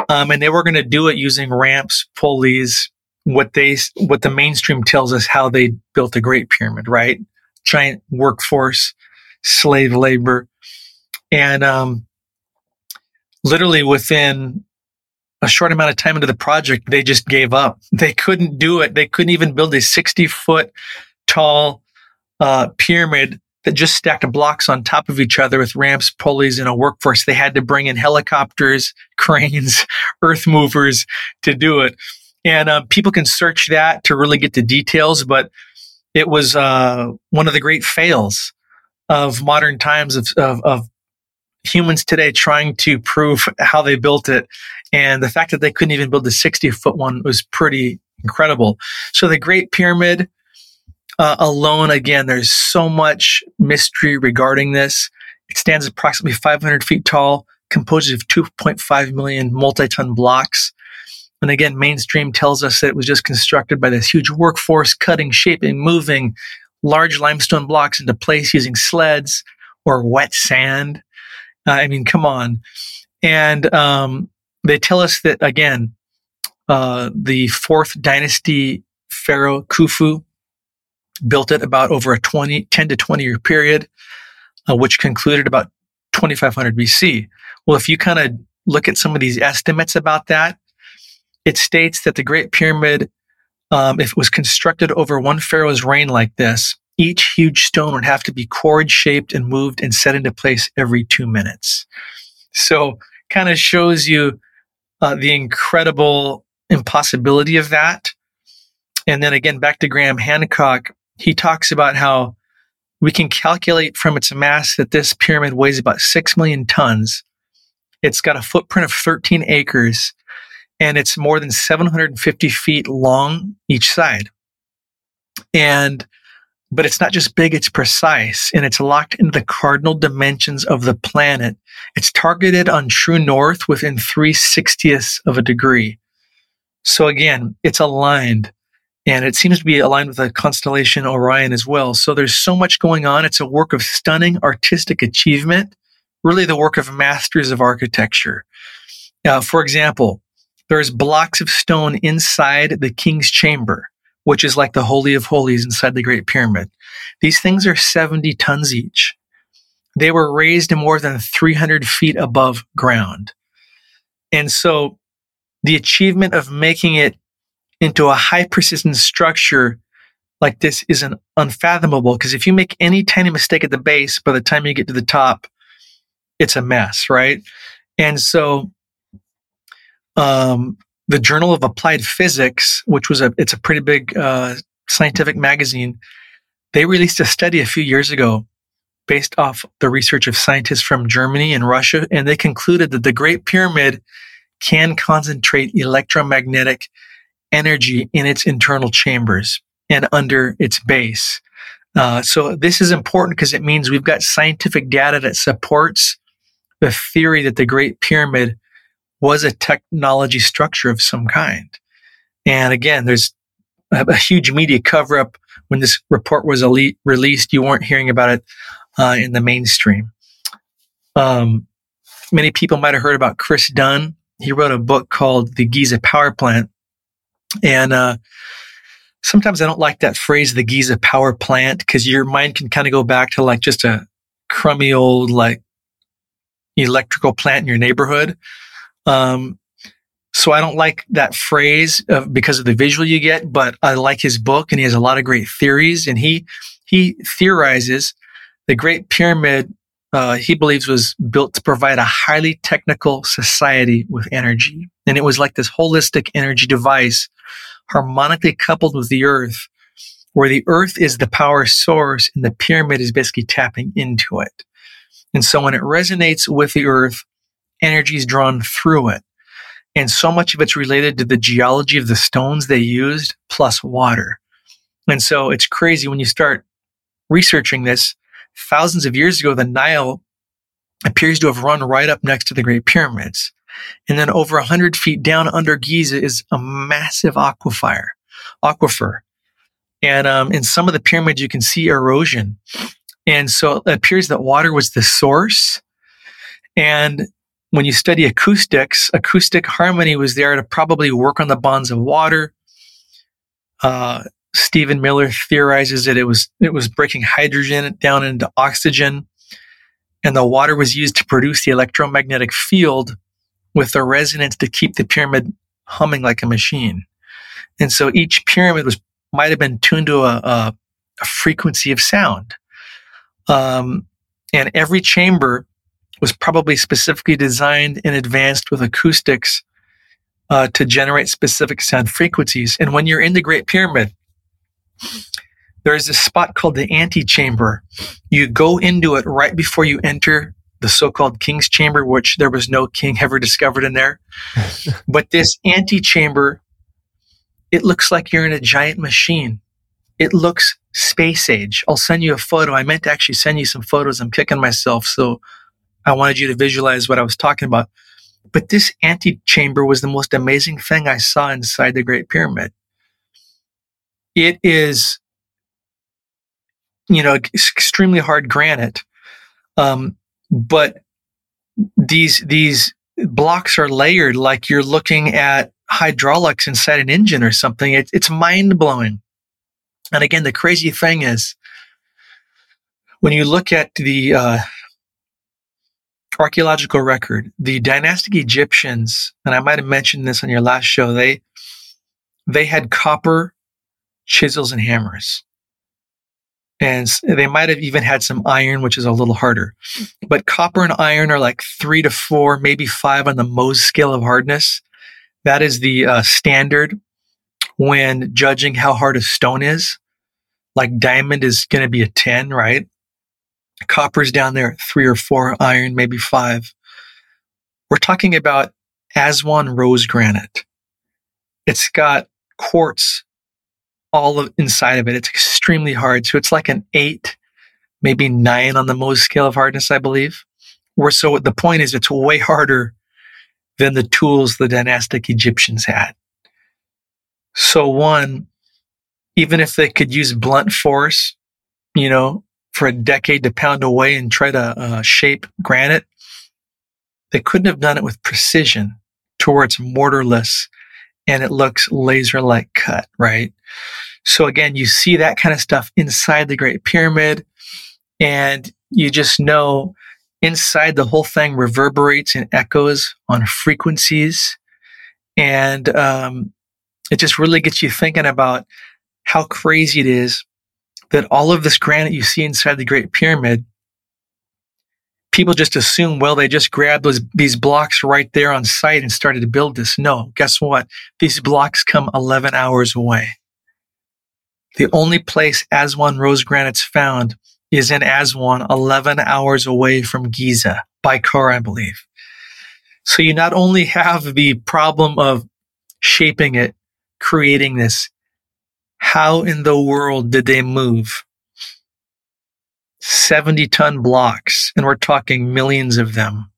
Um, and they were going to do it using ramps, pulleys, what they, what the mainstream tells us how they built the Great Pyramid, right? Giant workforce, slave labor. And, um, literally within a short amount of time into the project, they just gave up. They couldn't do it. They couldn't even build a 60 foot tall, uh, pyramid that just stacked blocks on top of each other with ramps, pulleys, and a workforce. They had to bring in helicopters, cranes, earth movers to do it. And uh, people can search that to really get the details, but it was uh, one of the great fails of modern times of, of, of humans today trying to prove how they built it. And the fact that they couldn't even build the 60 foot one was pretty incredible. So the Great Pyramid uh, alone, again, there's so much mystery regarding this. It stands approximately 500 feet tall, composed of 2.5 million multi-ton blocks. And again, mainstream tells us that it was just constructed by this huge workforce, cutting, shaping, moving large limestone blocks into place using sleds or wet sand. Uh, I mean, come on. And um, they tell us that again, uh, the fourth dynasty pharaoh Khufu built it about over a 20, 10 to 20 year period, uh, which concluded about 2500 BC. Well, if you kind of look at some of these estimates about that, it states that the Great Pyramid, um, if it was constructed over one pharaoh's reign like this, each huge stone would have to be cord shaped and moved and set into place every two minutes. So, kind of shows you uh, the incredible impossibility of that. And then again, back to Graham Hancock, he talks about how we can calculate from its mass that this pyramid weighs about 6 million tons. It's got a footprint of 13 acres and it's more than 750 feet long each side. And, but it's not just big, it's precise and it's locked into the cardinal dimensions of the planet. It's targeted on true north within 3 60ths of a degree. So again, it's aligned and it seems to be aligned with the constellation Orion as well. So there's so much going on. It's a work of stunning artistic achievement, really the work of masters of architecture. Uh, for example, there's blocks of stone inside the king's chamber, which is like the Holy of Holies inside the Great Pyramid. These things are 70 tons each. They were raised more than 300 feet above ground. And so the achievement of making it into a high precision structure like this is an unfathomable because if you make any tiny mistake at the base, by the time you get to the top, it's a mess, right? And so, um, the Journal of Applied Physics, which was a it's a pretty big uh, scientific magazine, they released a study a few years ago based off the research of scientists from Germany and Russia, and they concluded that the Great Pyramid can concentrate electromagnetic energy in its internal chambers and under its base. Uh, so this is important because it means we've got scientific data that supports the theory that the Great Pyramid was a technology structure of some kind. And again, there's a, a huge media cover up when this report was elite, released. You weren't hearing about it uh, in the mainstream. Um, many people might have heard about Chris Dunn. He wrote a book called The Giza Power Plant, and uh, sometimes I don't like that phrase, the Giza power plant, because your mind can kind of go back to like just a crummy old like electrical plant in your neighborhood. Um, so I don't like that phrase uh, because of the visual you get, but I like his book and he has a lot of great theories and he, he theorizes the Great Pyramid, uh, he believes was built to provide a highly technical society with energy. And it was like this holistic energy device harmonically coupled with the earth, where the earth is the power source and the pyramid is basically tapping into it. And so when it resonates with the earth, energy is drawn through it. And so much of it's related to the geology of the stones they used plus water. And so it's crazy when you start researching this. Thousands of years ago, the Nile appears to have run right up next to the Great Pyramids. And then over 100 feet down under Giza is a massive aquifer. aquifer. And um, in some of the pyramids, you can see erosion. And so it appears that water was the source. And when you study acoustics, acoustic harmony was there to probably work on the bonds of water. Uh, Stephen Miller theorizes that it was it was breaking hydrogen down into oxygen, and the water was used to produce the electromagnetic field with the resonance to keep the pyramid humming like a machine. And so each pyramid was might have been tuned to a, a, a frequency of sound. Um, and every chamber was probably specifically designed and advanced with acoustics uh, to generate specific sound frequencies. And when you're in the Great Pyramid, there's a spot called the antechamber. You go into it right before you enter the so-called king's chamber, which there was no king ever discovered in there. but this antechamber it looks like you're in a giant machine. It looks space age. I'll send you a photo. I meant to actually send you some photos. I'm kicking myself. So I wanted you to visualize what I was talking about. But this antechamber was the most amazing thing I saw inside the Great Pyramid. It is, you know, extremely hard granite. Um, but these, these blocks are layered like you're looking at hydraulics inside an engine or something. It, it's mind blowing. And again, the crazy thing is when you look at the uh, archaeological record, the dynastic Egyptians, and I might have mentioned this on your last show, they they had copper chisels and hammers. And they might have even had some iron, which is a little harder. But copper and iron are like three to four, maybe five on the Mohs scale of hardness. That is the uh, standard when judging how hard a stone is. Like diamond is going to be a 10, right? Copper's down there, three or four, iron, maybe five. We're talking about Aswan rose granite. It's got quartz all of, inside of it. It's extremely hard. So it's like an eight, maybe nine on the Mohs scale of hardness, I believe. Where so the point is it's way harder than the tools the dynastic Egyptians had. So one, even if they could use blunt force, you know, for a decade to pound away and try to uh, shape granite, they couldn't have done it with precision towards mortarless and it looks laser like cut, right? So again, you see that kind of stuff inside the Great Pyramid and you just know inside the whole thing reverberates and echoes on frequencies. And um, it just really gets you thinking about how crazy it is that all of this granite you see inside the Great Pyramid, people just assume, well, they just grabbed those, these blocks right there on site and started to build this. No, guess what? These blocks come 11 hours away. The only place Aswan rose granite's found is in Aswan, 11 hours away from Giza by car, I believe. So you not only have the problem of shaping it, creating this, how in the world did they move 70 ton blocks? And we're talking millions of them.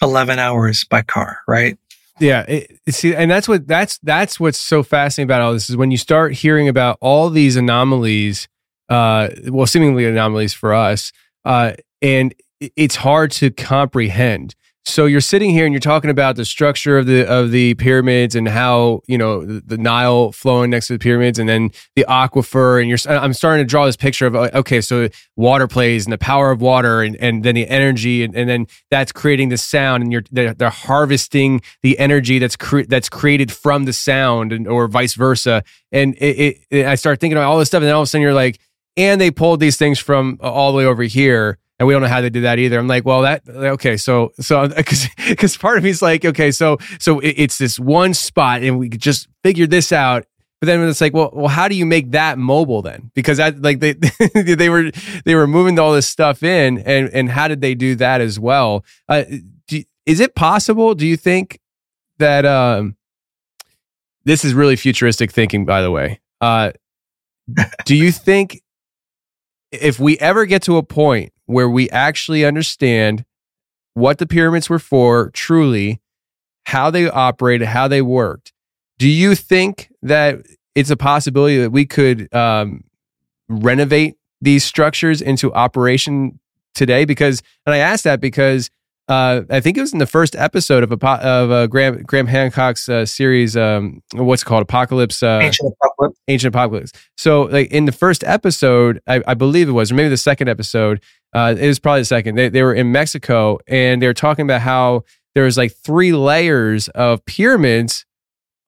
11 hours by car, right? Yeah, it, see, and that's what that's that's what's so fascinating about all this is when you start hearing about all these anomalies uh, well, seemingly anomalies for us. Uh, and it's hard to comprehend. So you're sitting here and you're talking about the structure of the of the pyramids and how you know the, the, Nile flowing next to the pyramids and then the aquifer and you're I'm starting to draw this picture of uh, okay so water plays and the power of water and, and then the energy and, and then that's creating the sound and you're they're, they're harvesting the energy that's cre- that's created from the sound and or vice versa. And it, it, it, I start thinking about all this stuff and then all of a sudden you're like and they pulled these things from uh, all the way over here and we don't know how they did that either. I'm like, well, that okay, so so because because part of me is like, okay, so so it's this one spot, and we just figured this out. But then it's like, well, well, how do you make that mobile then? Because that like they they were they were moving all this stuff in, and and how did they do that as well? Uh, do, is it possible? Do you think that um, this is really futuristic thinking? By the way, uh, do you think if we ever get to a point where we actually understand what the pyramids were for truly, how they operated, how they worked, do you think that it's a possibility that we could um, renovate these structures into operation today? Because, and I ask that because uh, I think it was in the first episode of a of uh, Graham Graham Hancock's uh, series. Um, what's called Apocalypse? Uh, Ancient Apocalypse. Ancient Apocalypse. So, like in the first episode, I, I believe it was, or maybe the second episode. Uh, it was probably the second. They they were in Mexico and they were talking about how there was like three layers of pyramids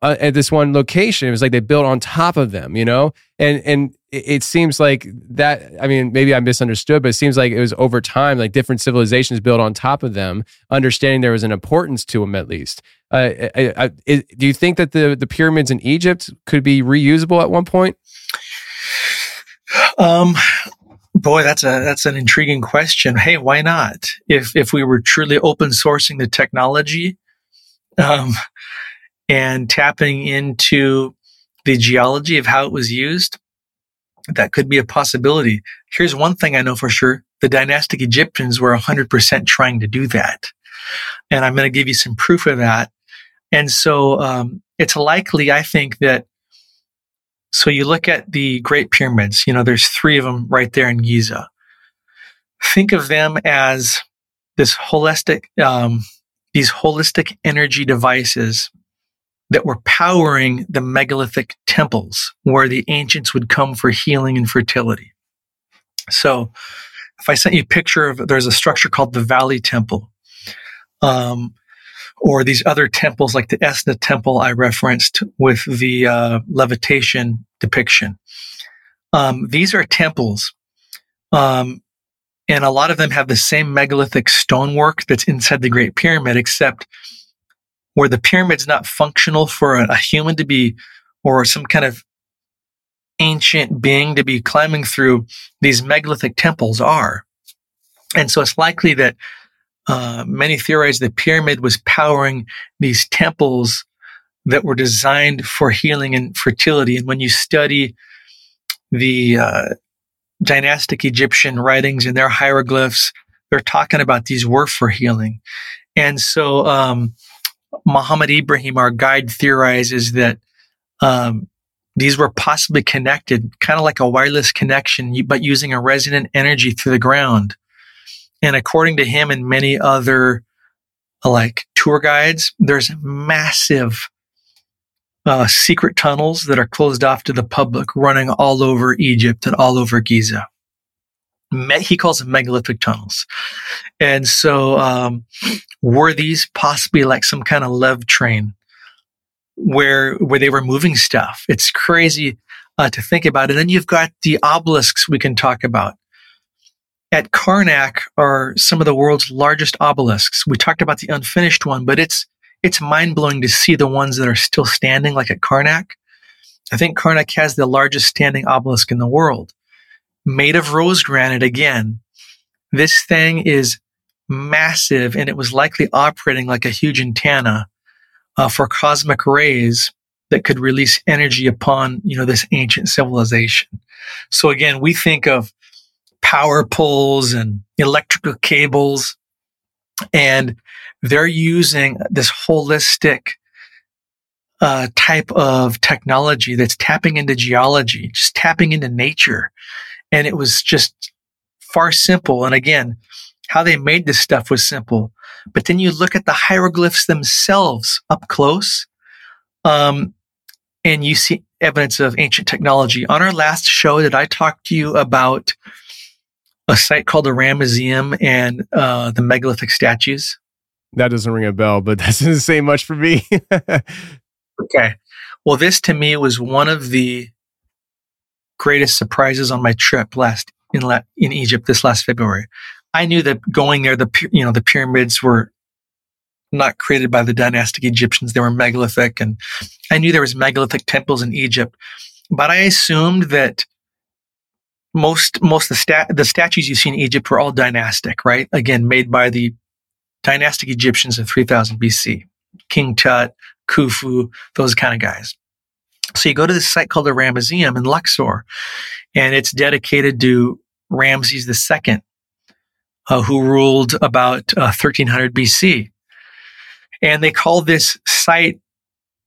uh, at this one location. It was like they built on top of them, you know, and and it seems like that i mean maybe i misunderstood but it seems like it was over time like different civilizations built on top of them understanding there was an importance to them at least. Uh, I, I, I, do you think that the, the pyramids in egypt could be reusable at one point? Um boy that's a that's an intriguing question. Hey why not? If if we were truly open sourcing the technology um and tapping into the geology of how it was used, that could be a possibility. Here's one thing I know for sure. The dynastic Egyptians were 100% trying to do that. And I'm going to give you some proof of that. And so um, it's likely, I think, that so you look at the Great Pyramids, you know, there's three of them right there in Giza. Think of them as this holistic, um, these holistic energy devices that were powering the megalithic temples where the ancients would come for healing and fertility. So if I sent you a picture of, there's a structure called the Valley Temple. Um, or these other temples like the Esna temple I referenced with the uh, levitation depiction. Um, these are temples, um, and a lot of them have the same megalithic stonework that's inside the Great Pyramid, except where the pyramid's not functional for a, human to be or some kind of ancient being to be climbing through, these megalithic temples are. And so it's likely that uh, many theorize the pyramid was powering these temples that were designed for healing and fertility. And when you study the uh, dynastic Egyptian writings and their hieroglyphs, they're talking about these were for healing. And so, um, Muhammad Ibrahim, our guide, theorizes that um, these were possibly connected, kind of like a wireless connection, but using a resonant energy through the ground. And according to him and many other like tour guides, there's massive uh, secret tunnels that are closed off to the public running all over Egypt and all over Giza. He calls them megalithic tunnels. And so, um, were these possibly like some kind of lev train where, where they were moving stuff? It's crazy uh, to think about. And then you've got the obelisks we can talk about at Karnak are some of the world's largest obelisks. We talked about the unfinished one, but it's it's mind blowing to see the ones that are still standing, like at Karnak. I think Karnak has the largest standing obelisk in the world, made of rose granite again. This thing is massive, and it was likely operating like a huge antenna uh, for cosmic rays that could release energy upon you know this ancient civilization. So again, we think of power poles and electrical cables. And they're using this holistic uh, type of technology that's tapping into geology, just tapping into nature. And it was just far simple. And again, how they made this stuff was simple. But then you look at the hieroglyphs themselves up close, um, and you see evidence of ancient technology. On our last show, did I talk to you about a site called the Ramesseum and uh, the megalithic statues? That doesn't ring a bell, but that doesn't say much for me. okay. Well, this to me was one of the greatest surprises on my trip last in la- in Egypt this last February. I knew that going there, the you know the pyramids were not created by the dynastic Egyptians; they were megalithic, and I knew there was megalithic temples in Egypt. But I assumed that most most the stat the statues you see in Egypt were all dynastic, right? Again, made by the dynastic Egyptians in 3000 BC, King Tut, Khufu, those kind of guys. So you go to this site called the Ramesseum in Luxor, and it's dedicated to Ramses II, uh, who ruled about uh, 1300 BC. And they call this site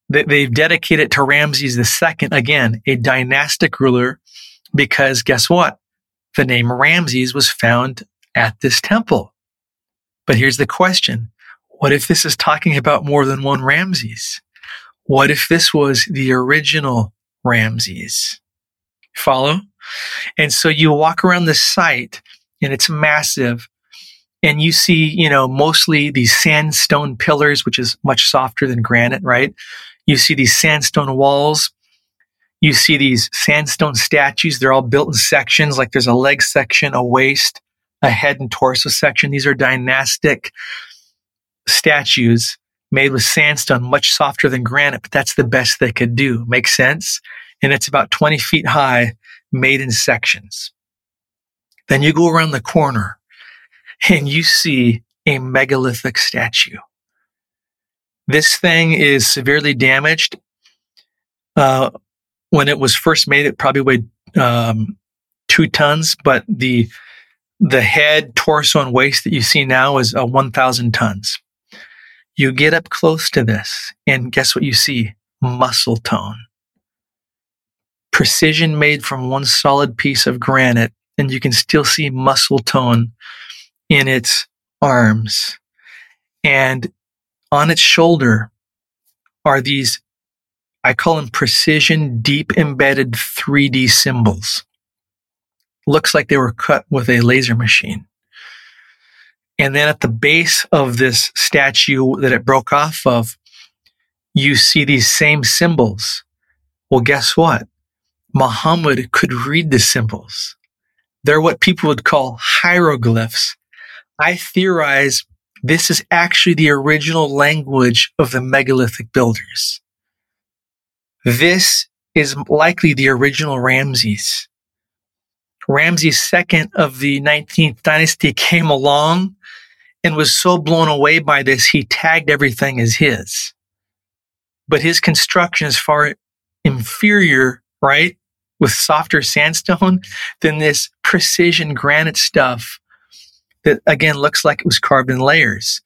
that they've dedicated to Ramses II, again, a dynastic ruler because guess what? The name Ramses was found at this temple. But here's the question. What if this is talking about more than one Ramses? What if this was the original Ramses? Follow? And so you walk around the site and it's massive and you see, you know, mostly these sandstone pillars, which is much softer than granite, right? You see these sandstone walls you see these sandstone statues. They're all built in sections, like there's a leg section, a waist, a head and torso section. These are dynastic statues made with sandstone, much softer than granite, but that's the best they could do. Makes sense? And it's about 20 feet high, made in sections. Then you go around the corner and you see a megalithic statue. This thing is severely damaged. Uh, when it was first made, it probably weighed um, two tons, but the the head, torso, and waist that you see now is uh, 1,000 tons. You get up close to this, and guess what you see? Muscle tone. Precision made from one solid piece of granite, and you can still see muscle tone in its arms. And on its shoulder are these, I call them precision deep embedded 3D symbols. Looks like they were cut with a laser machine. And then at the base of this statue that it broke off of, you see these same symbols. Well, guess what? Muhammad could read the symbols. They're what people would call hieroglyphs. I theorize this is actually the original language of the megalithic builders. This is likely the original Ramses. Ramses II of the 19th dynasty came along and was so blown away by this, he tagged everything as his. But his construction is far inferior, right? With softer sandstone than this precision granite stuff that again looks like it was carved in layers.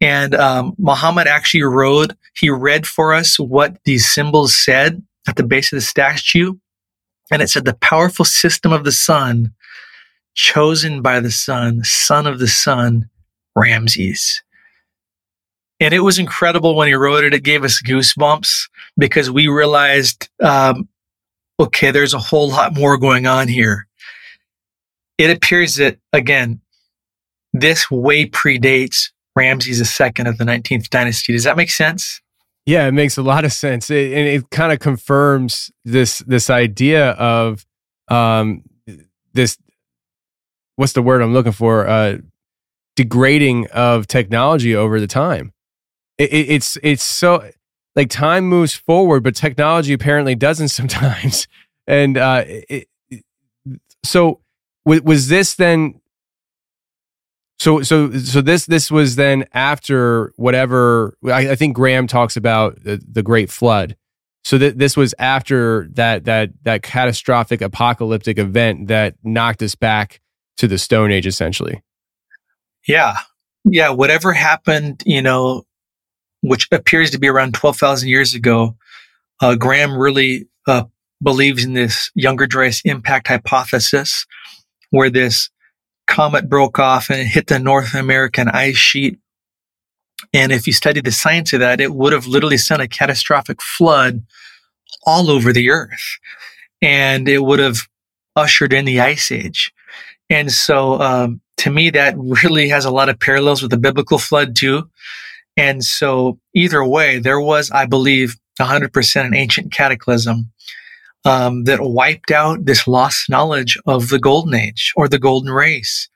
And um, Muhammad actually wrote, he read for us what these symbols said at the base of the statue. And it said, the powerful system of the sun, chosen by the sun, son of the sun, Ramses. And it was incredible when he wrote it. It gave us goosebumps because we realized, um, okay, there's a whole lot more going on here. It appears that, again, this way predates Ramses II of the 19th dynasty. Does that make sense? Yeah, it makes a lot of sense, it, and it kind of confirms this this idea of um, this. What's the word I'm looking for? Uh, degrading of technology over the time. It, it, it's it's so like time moves forward, but technology apparently doesn't sometimes. And uh, it, so w- was this then so so so this this was then after whatever I, I think Graham talks about the, the Great Flood. So that this was after that that that catastrophic apocalyptic event that knocked us back to the Stone Age, essentially. Yeah, yeah. Whatever happened, you know, which appears to be around twelve thousand years ago, uh, Graham really uh, believes in this Younger Dryas impact hypothesis, where this comet broke off and it hit the North American ice sheet. And if you study the science of that, it would have literally sent a catastrophic flood all over the earth. And it would have ushered in the ice age. And so, um, to me, that really has a lot of parallels with the biblical flood too. And so either way, there was, I believe, 100% an ancient cataclysm um, that wiped out this lost knowledge of the golden age or the golden race.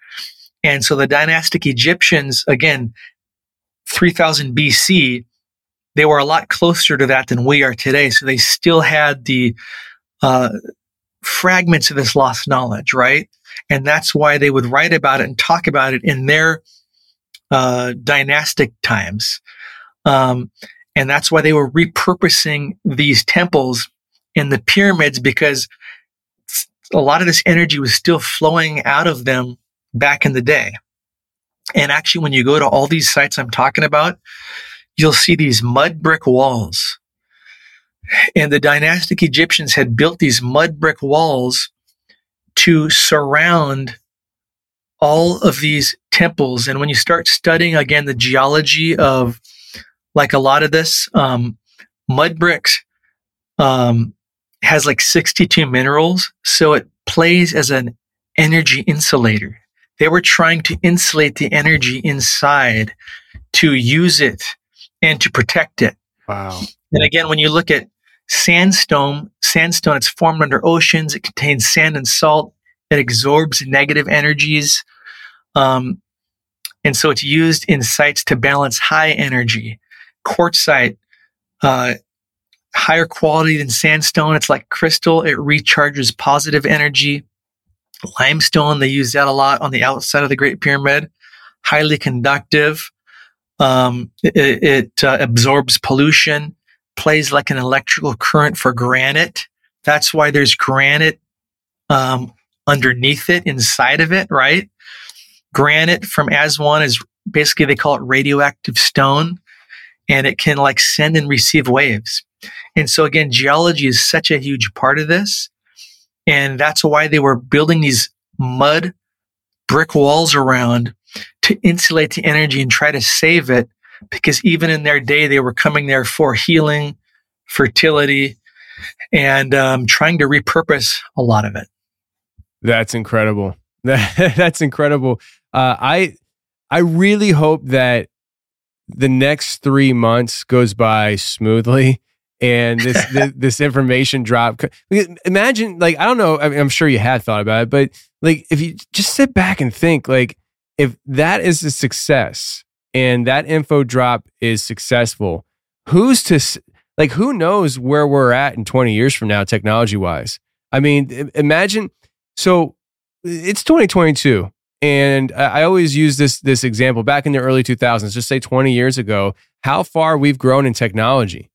And so the dynastic Egyptians, again, 3000 BC, they were a lot closer to that than we are today. So they still had the uh, fragments of this lost knowledge, right? And that's why they would write about it and talk about it in their uh, dynastic times. Um, and that's why they were repurposing these temples in the pyramids because a lot of this energy was still flowing out of them back in the day. And actually, when you go to all these sites I'm talking about, you'll see these mud brick walls. And the dynastic Egyptians had built these mud brick walls to surround all of these temples. And when you start studying again the geology of like a lot of this, um, mud bricks um, has like 62 minerals. So it plays as an energy insulator. They were trying to insulate the energy inside to use it and to protect it. Wow. And again, when you look at sandstone, sandstone, it's formed under oceans. It contains sand and salt. It absorbs negative energies. Um, and so it's used in sites to balance high energy. Quartzite, uh, higher quality than sandstone. It's like crystal. It recharges positive energy. Limestone, they use that a lot on the outside of the Great Pyramid. Highly conductive. Um, it it uh, absorbs pollution, plays like an electrical current for granite. That's why there's granite um, underneath it, inside of it, right? Granite from Aswan is basically they call it radioactive stone, and it can like send and receive waves. And so again, geology is such a huge part of this. And that's why they were building these mud brick walls around to insulate the energy and try to save it. Because even in their day, they were coming there for healing, fertility, and um, trying to repurpose a lot of it. That's incredible. That's incredible. Uh, I I really hope that the next three months goes by smoothly and this this, this information drop. Imagine, like, I don't know. I mean, I'm sure you had thought about it, but like, if you just sit back and think, like, if that is a success and that info drop is successful, who's to like, who knows where we're at in 20 years from now, technology wise? I mean, imagine. So it's 2022 and I always use this this example back in the early 2000s, just say 20 years ago, how far we've grown in technology.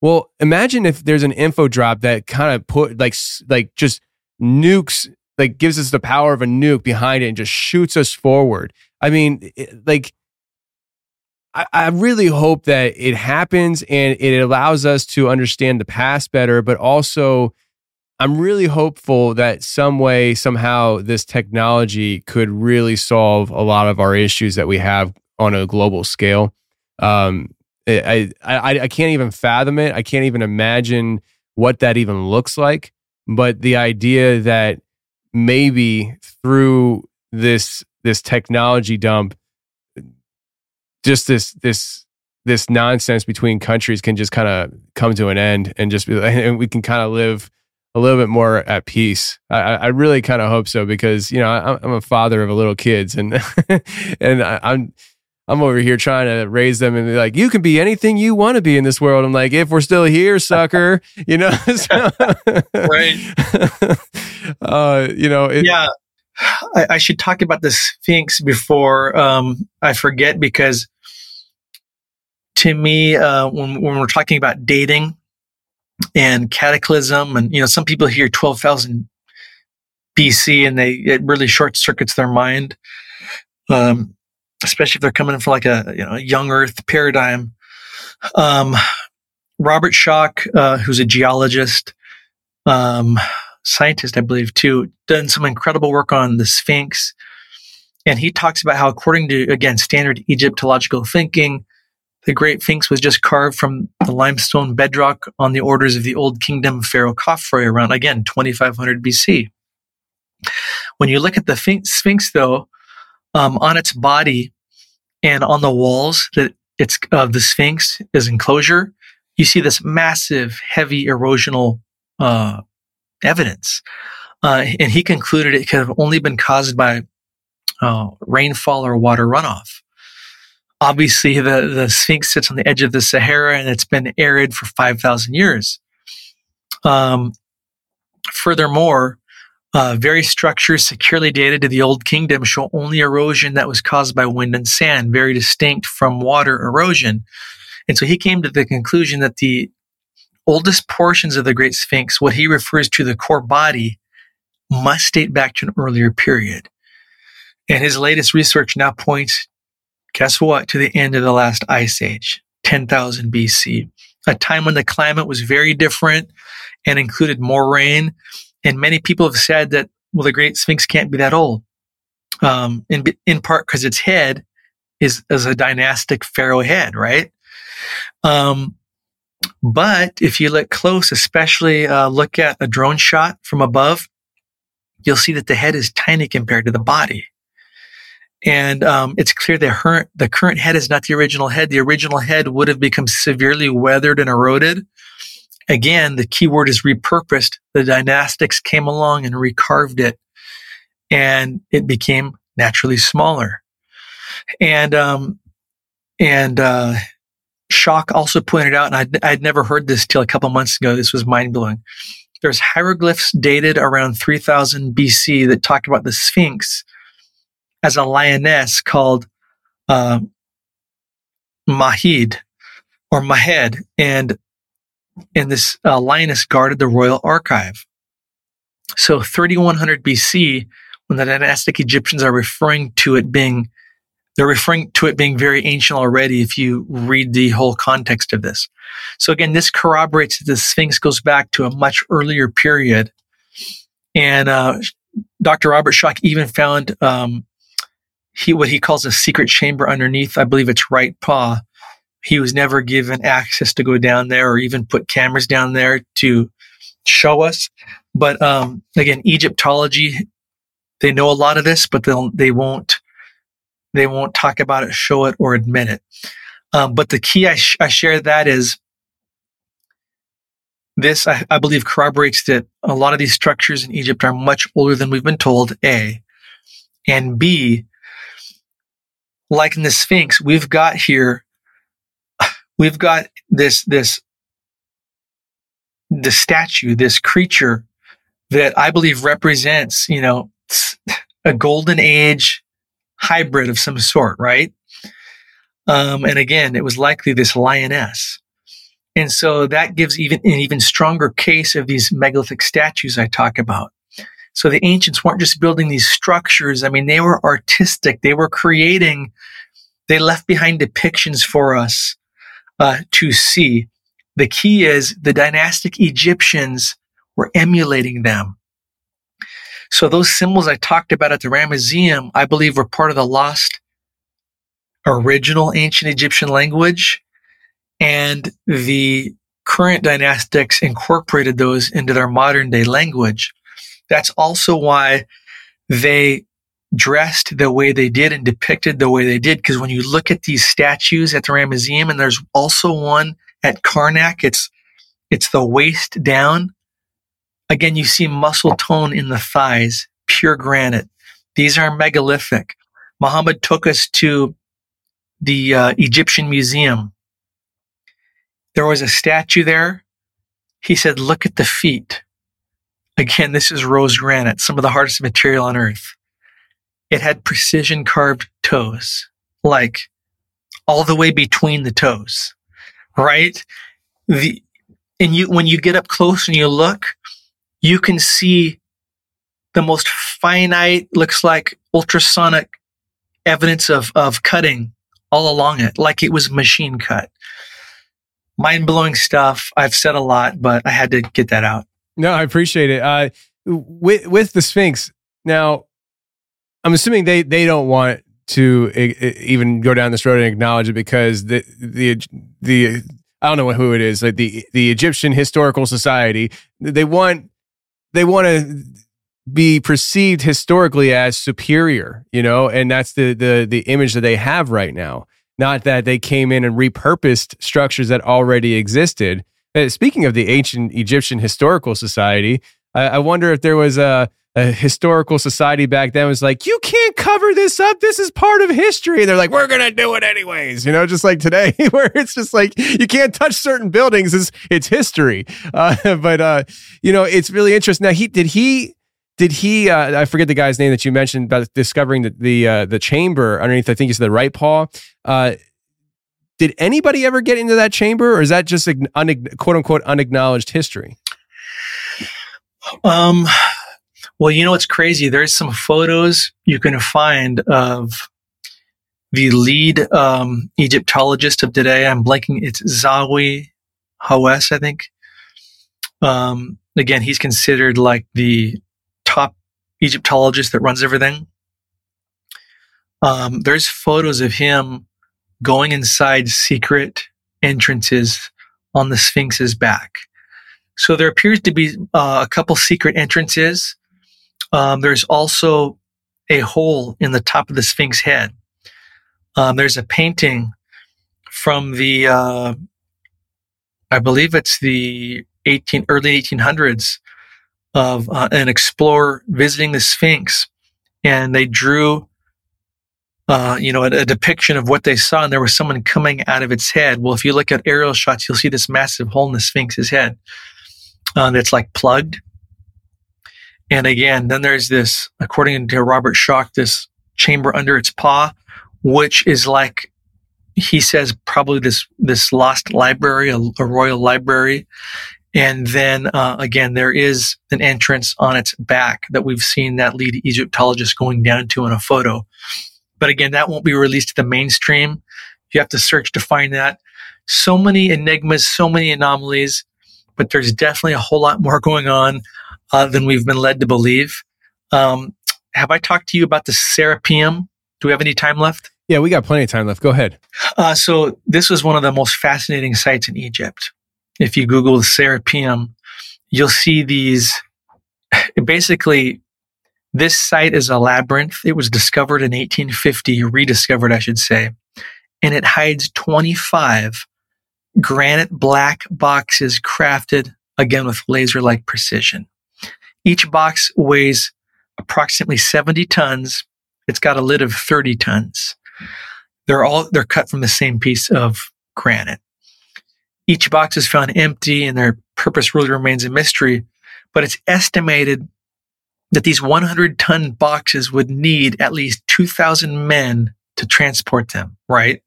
Well, imagine if there's an info drop that kind of put like like just nukes like gives us the power of a nuke behind it and just shoots us forward. I mean, it, like I, really hope that it happens and it allows us to understand the past better, but also I'm really hopeful that some way, somehow, this technology could really solve a lot of our issues that we have on a global scale. Um, I, I, I can't even fathom it. I can't even imagine what that even looks like. But the idea that maybe through this this technology dump, just this this this nonsense between countries can just kind of come to an end and just be, and we can kind of live a little bit more at peace. I, I really kind of hope so because you know I, am a father of a little kids and and I, I'm I'm over here trying to raise them and be like, you can be anything you want to be in this world. I'm like, if we're still here, sucker, you know, so, right? uh, you know, it, yeah. I, I, should talk about the Sphinx before um, I forget because to me, uh, when when we're talking about dating, and cataclysm. And, you know, some people hear 12,000 BC and they, it really short circuits their mind. Um, especially if they're coming from like a, you know, young earth paradigm. Um, Robert Schoch, uh, who's a geologist, um, scientist, I believe too, done some incredible work on the Sphinx. And he talks about how, according to, again, standard Egyptological thinking, the Great Sphinx was just carved from the limestone bedrock on the orders of the Old Kingdom Pharaoh Khafre around, again, 2500 BC. When you look at the Sphinx, though, um, on its body and on the walls that it's of the Sphinx is enclosure, you see this massive, heavy erosional uh, evidence. Uh, and he concluded it could have only been caused by uh, rainfall or water runoff. Obviously, the, the Sphinx sits on the edge of the Sahara and it's been arid for 5,000 years. Um, furthermore, uh, various structures securely dated to the Old Kingdom show only erosion that was caused by wind and sand, very distinct from water erosion. And so he came to the conclusion that the oldest portions of the Great Sphinx, what he refers to the core body, must date back to an earlier period. And his latest research now points guess what? To the end of the last ice age, 10,000 BC, a time when the climate was very different and included more rain. And many people have said that, well, the Great Sphinx can't be that old. Um, in, in part because its head is, is a dynastic pharaoh head, right? Um, but if you look close, especially uh, look at a drone shot from above, you'll see that the head is tiny compared to the body. And um, it's clear her, the current head is not the original head. The original head would have become severely weathered and eroded. Again, the key word is repurposed. The dynastics came along and recarved it, and it became naturally smaller. And um, and uh, Schoch also pointed out, and I'd, I'd never heard this till a couple months ago. This was mind blowing. There's hieroglyphs dated around 3000 BC that talk about the Sphinx as a lioness called uh, Mahid or Mahed, and and this uh, lioness guarded the royal archive. So 3100 BC, when the dynastic Egyptians are referring to it being, they're referring to it being very ancient already. If you read the whole context of this, so again, this corroborates that the Sphinx goes back to a much earlier period, and uh, Dr. Robert Schoch even found um, he what he calls a secret chamber underneath. I believe it's right paw. He was never given access to go down there or even put cameras down there to show us. But um, again, Egyptology, they know a lot of this, but they'll they won't they won't talk about it, show it, or admit it. Um, but the key I, sh- I share that is this, I, I believe, corroborates that a lot of these structures in Egypt are much older than we've been told. A and B, like in the Sphinx, we've got here, we've got this, this, the statue, this creature that I believe represents, you know, a golden age hybrid of some sort, right? Um, and again, it was likely this lioness. And so that gives even an even stronger case of these megalithic statues I talk about. So the ancients weren't just building these structures. I mean, they were artistic. They were creating, they left behind depictions for us uh, to see. The key is the dynastic Egyptians were emulating them. So those symbols I talked about at the Ramesseum, I believe were part of the lost original ancient Egyptian language and the current dynastics incorporated those into their modern day language. That's also why they dressed the way they did and depicted the way they did. Because when you look at these statues at the Ramesseum, and there's also one at Karnak, it's it's the waist down. Again, you see muscle tone in the thighs, pure granite. These are megalithic. Muhammad took us to the uh, Egyptian Museum. There was a statue there. He said, Look at the feet. Again, this is rose granite, some of the hardest material on earth. It had precision carved toes, like all the way between the toes, right? The, and you, when you get up close and you look, you can see the most finite, looks like ultrasonic evidence of, of cutting all along it, like it was machine cut. Mind blowing stuff. I've said a lot, but I had to get that out. No, I appreciate it. Uh, with with the Sphinx, now I'm assuming they they don't want to I- even go down this road and acknowledge it because the the the I don't know who it is, like the the Egyptian Historical Society, they want they want to be perceived historically as superior, you know, and that's the the the image that they have right now. Not that they came in and repurposed structures that already existed. Uh, speaking of the ancient Egyptian Historical Society, I, I wonder if there was a, a historical society back then was like, you can't cover this up. This is part of history. And they're like, we're gonna do it anyways. You know, just like today, where it's just like you can't touch certain buildings. It's it's history. Uh, but uh, you know, it's really interesting. Now, he did he did he uh, i forget the guy's name that you mentioned about discovering the the, uh, the chamber underneath i think it's the right paw uh, did anybody ever get into that chamber or is that just un- quote unquote unacknowledged history Um, well, you know what's crazy? There's some photos you can find of the lead um, Egyptologist of today. I'm blanking. It's Zahi Hawass, I think. Um, again, he's considered like the top Egyptologist that runs everything. Um, there's photos of him going inside secret entrances on the Sphinx's back. So there appears to be uh, a couple secret entrances. Um, there's also a hole in the top of the Sphinx head. Um, there's a painting from the, uh, I believe it's the 18 early 1800s of uh, an explorer visiting the Sphinx, and they drew, uh, you know, a, a depiction of what they saw, and there was someone coming out of its head. Well, if you look at aerial shots, you'll see this massive hole in the Sphinx's head uh, that's like plugged. And again, then there's this, according to Robert Schoch, this chamber under its paw, which is like he says probably this this lost library, a, a royal library, and then uh, again there is an entrance on its back that we've seen that lead Egyptologist going down to in a photo. But again, that won't be released to the mainstream. You have to search to find that. So many enigmas, so many anomalies, but there's definitely a whole lot more going on uh, than we've been led to believe. Um, have I talked to you about the Serapeum? Do we have any time left? Yeah, we got plenty of time left. Go ahead. Uh, so this was one of the most fascinating sites in Egypt. If you Google the Serapeum, you'll see these. Basically, this site is a labyrinth. It was discovered in 1850, rediscovered, I should say, and it hides 25 granite black boxes crafted again with laser-like precision. Each box weighs approximately 70 tons. It's got a lid of 30 tons. They're all, they're cut from the same piece of granite. Each box is found empty and their purpose really remains a mystery, but it's estimated that these 100 ton boxes would need at least 2,000 men to transport them, right?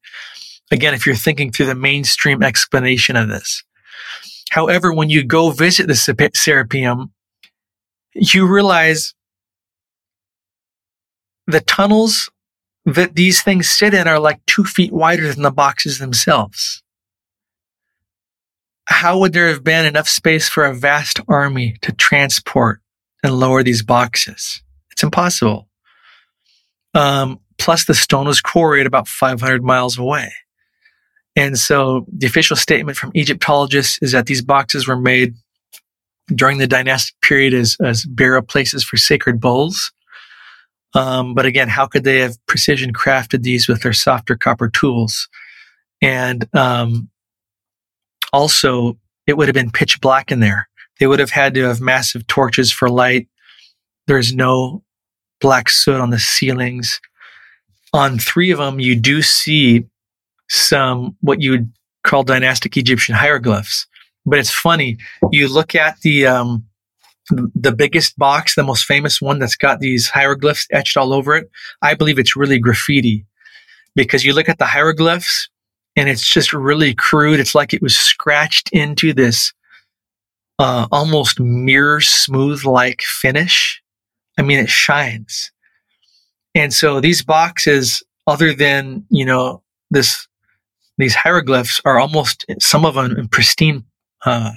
Again, if you're thinking through the mainstream explanation of this. However, when you go visit the Serapeum, you realize the tunnels that these things sit in are like two feet wider than the boxes themselves. How would there have been enough space for a vast army to transport and lower these boxes? It's impossible. Um, plus, the stone was quarried about 500 miles away. And so the official statement from Egyptologists is that these boxes were made during the dynastic period as, as burial places for sacred bulls. Um, but again, how could they have precision crafted these with their softer copper tools? And um, also, it would have been pitch black in there. They would have had to have massive torches for light. There's no black soot on the ceilings. On three of them, you do see some what you would call dynastic Egyptian hieroglyphs. But it's funny. You look at the um, the biggest box, the most famous one that's got these hieroglyphs etched all over it. I believe it's really graffiti because you look at the hieroglyphs and it's just really crude. It's like it was scratched into this uh, almost mirror smooth like finish. I mean, it shines. And so these boxes, other than, you know, this, these hieroglyphs are almost some of them in pristine uh,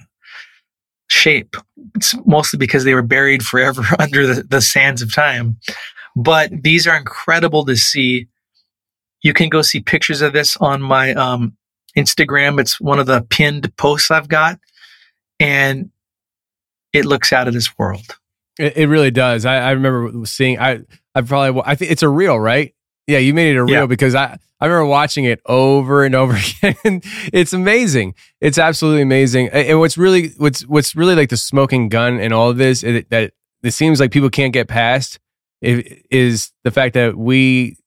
shape. It's mostly because they were buried forever under the, the sands of time. But these are incredible to see. You can go see pictures of this on my um, Instagram. It's one of the pinned posts I've got, and it looks out of this world. It, it really does. I, I remember seeing. I I probably I think it's a reel, right? Yeah, you made it a reel yeah. because I I remember watching it over and over again. it's amazing. It's absolutely amazing. And what's really what's what's really like the smoking gun in all of this is that it seems like people can't get past is the fact that we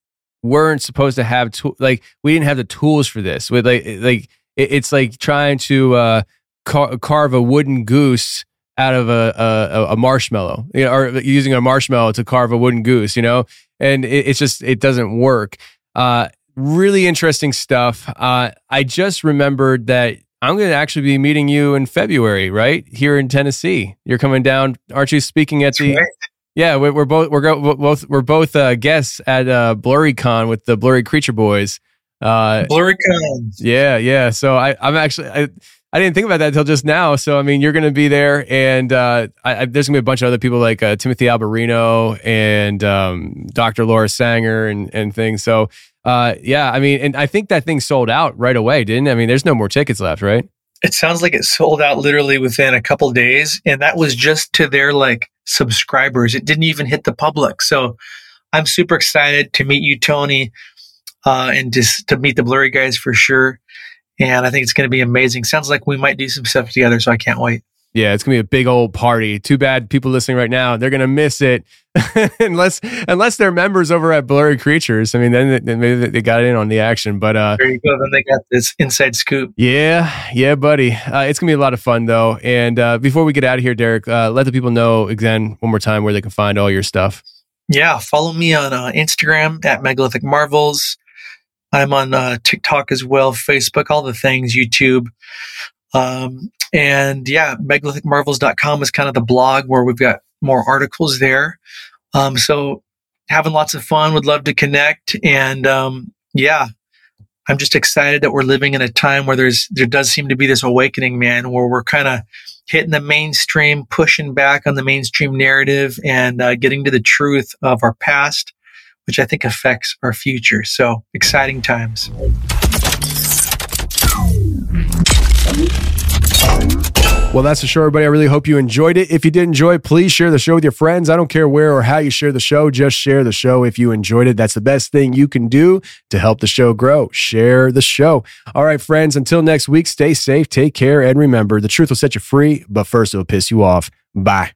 weren't supposed to have to, like we didn't have the tools for this. With like like it's like trying to uh, car- carve a wooden goose out of a, a, a marshmallow, you know, or using a marshmallow to carve a wooden goose, you know, and it, it's just it doesn't work. Uh, really interesting stuff. Uh, I just remembered that I'm going to actually be meeting you in February, right here in Tennessee. You're coming down, aren't you? Speaking at the. Right. Yeah, we're, we're, both we're go, both we're both uh, guests at uh, BlurryCon with the Blurry Creature Boys. Uh, BlurryCon. Yeah, yeah. So I, I'm actually I, I didn't think about that until just now. So I mean, you're going to be there, and uh, I, I, there's going to be a bunch of other people like uh, Timothy Alberino and um, Dr. Laura Sanger and and things. So uh, yeah, I mean, and I think that thing sold out right away, didn't? I mean, there's no more tickets left, right? It sounds like it sold out literally within a couple days, and that was just to their like subscribers. It didn't even hit the public. So I'm super excited to meet you, Tony, uh, and just to meet the Blurry guys for sure. And I think it's going to be amazing. Sounds like we might do some stuff together, so I can't wait. Yeah, it's gonna be a big old party. Too bad people listening right now they're gonna miss it unless unless they're members over at Blurry Creatures. I mean, then, then maybe they got in on the action. But uh, there you go. Then they got this inside scoop. Yeah, yeah, buddy. Uh, it's gonna be a lot of fun though. And uh, before we get out of here, Derek, uh, let the people know again one more time where they can find all your stuff. Yeah, follow me on uh, Instagram at Megalithic Marvels. I'm on uh, TikTok as well, Facebook, all the things, YouTube. Um, and yeah, megalithic.marvels.com is kind of the blog where we've got more articles there. Um, so having lots of fun, would love to connect. And um, yeah, I'm just excited that we're living in a time where there's there does seem to be this awakening, man, where we're kind of hitting the mainstream, pushing back on the mainstream narrative, and uh, getting to the truth of our past, which I think affects our future. So exciting times. Well, that's the show, everybody. I really hope you enjoyed it. If you did enjoy please share the show with your friends. I don't care where or how you share the show, just share the show if you enjoyed it. That's the best thing you can do to help the show grow. Share the show. All right, friends, until next week, stay safe, take care, and remember the truth will set you free, but first it'll piss you off. Bye.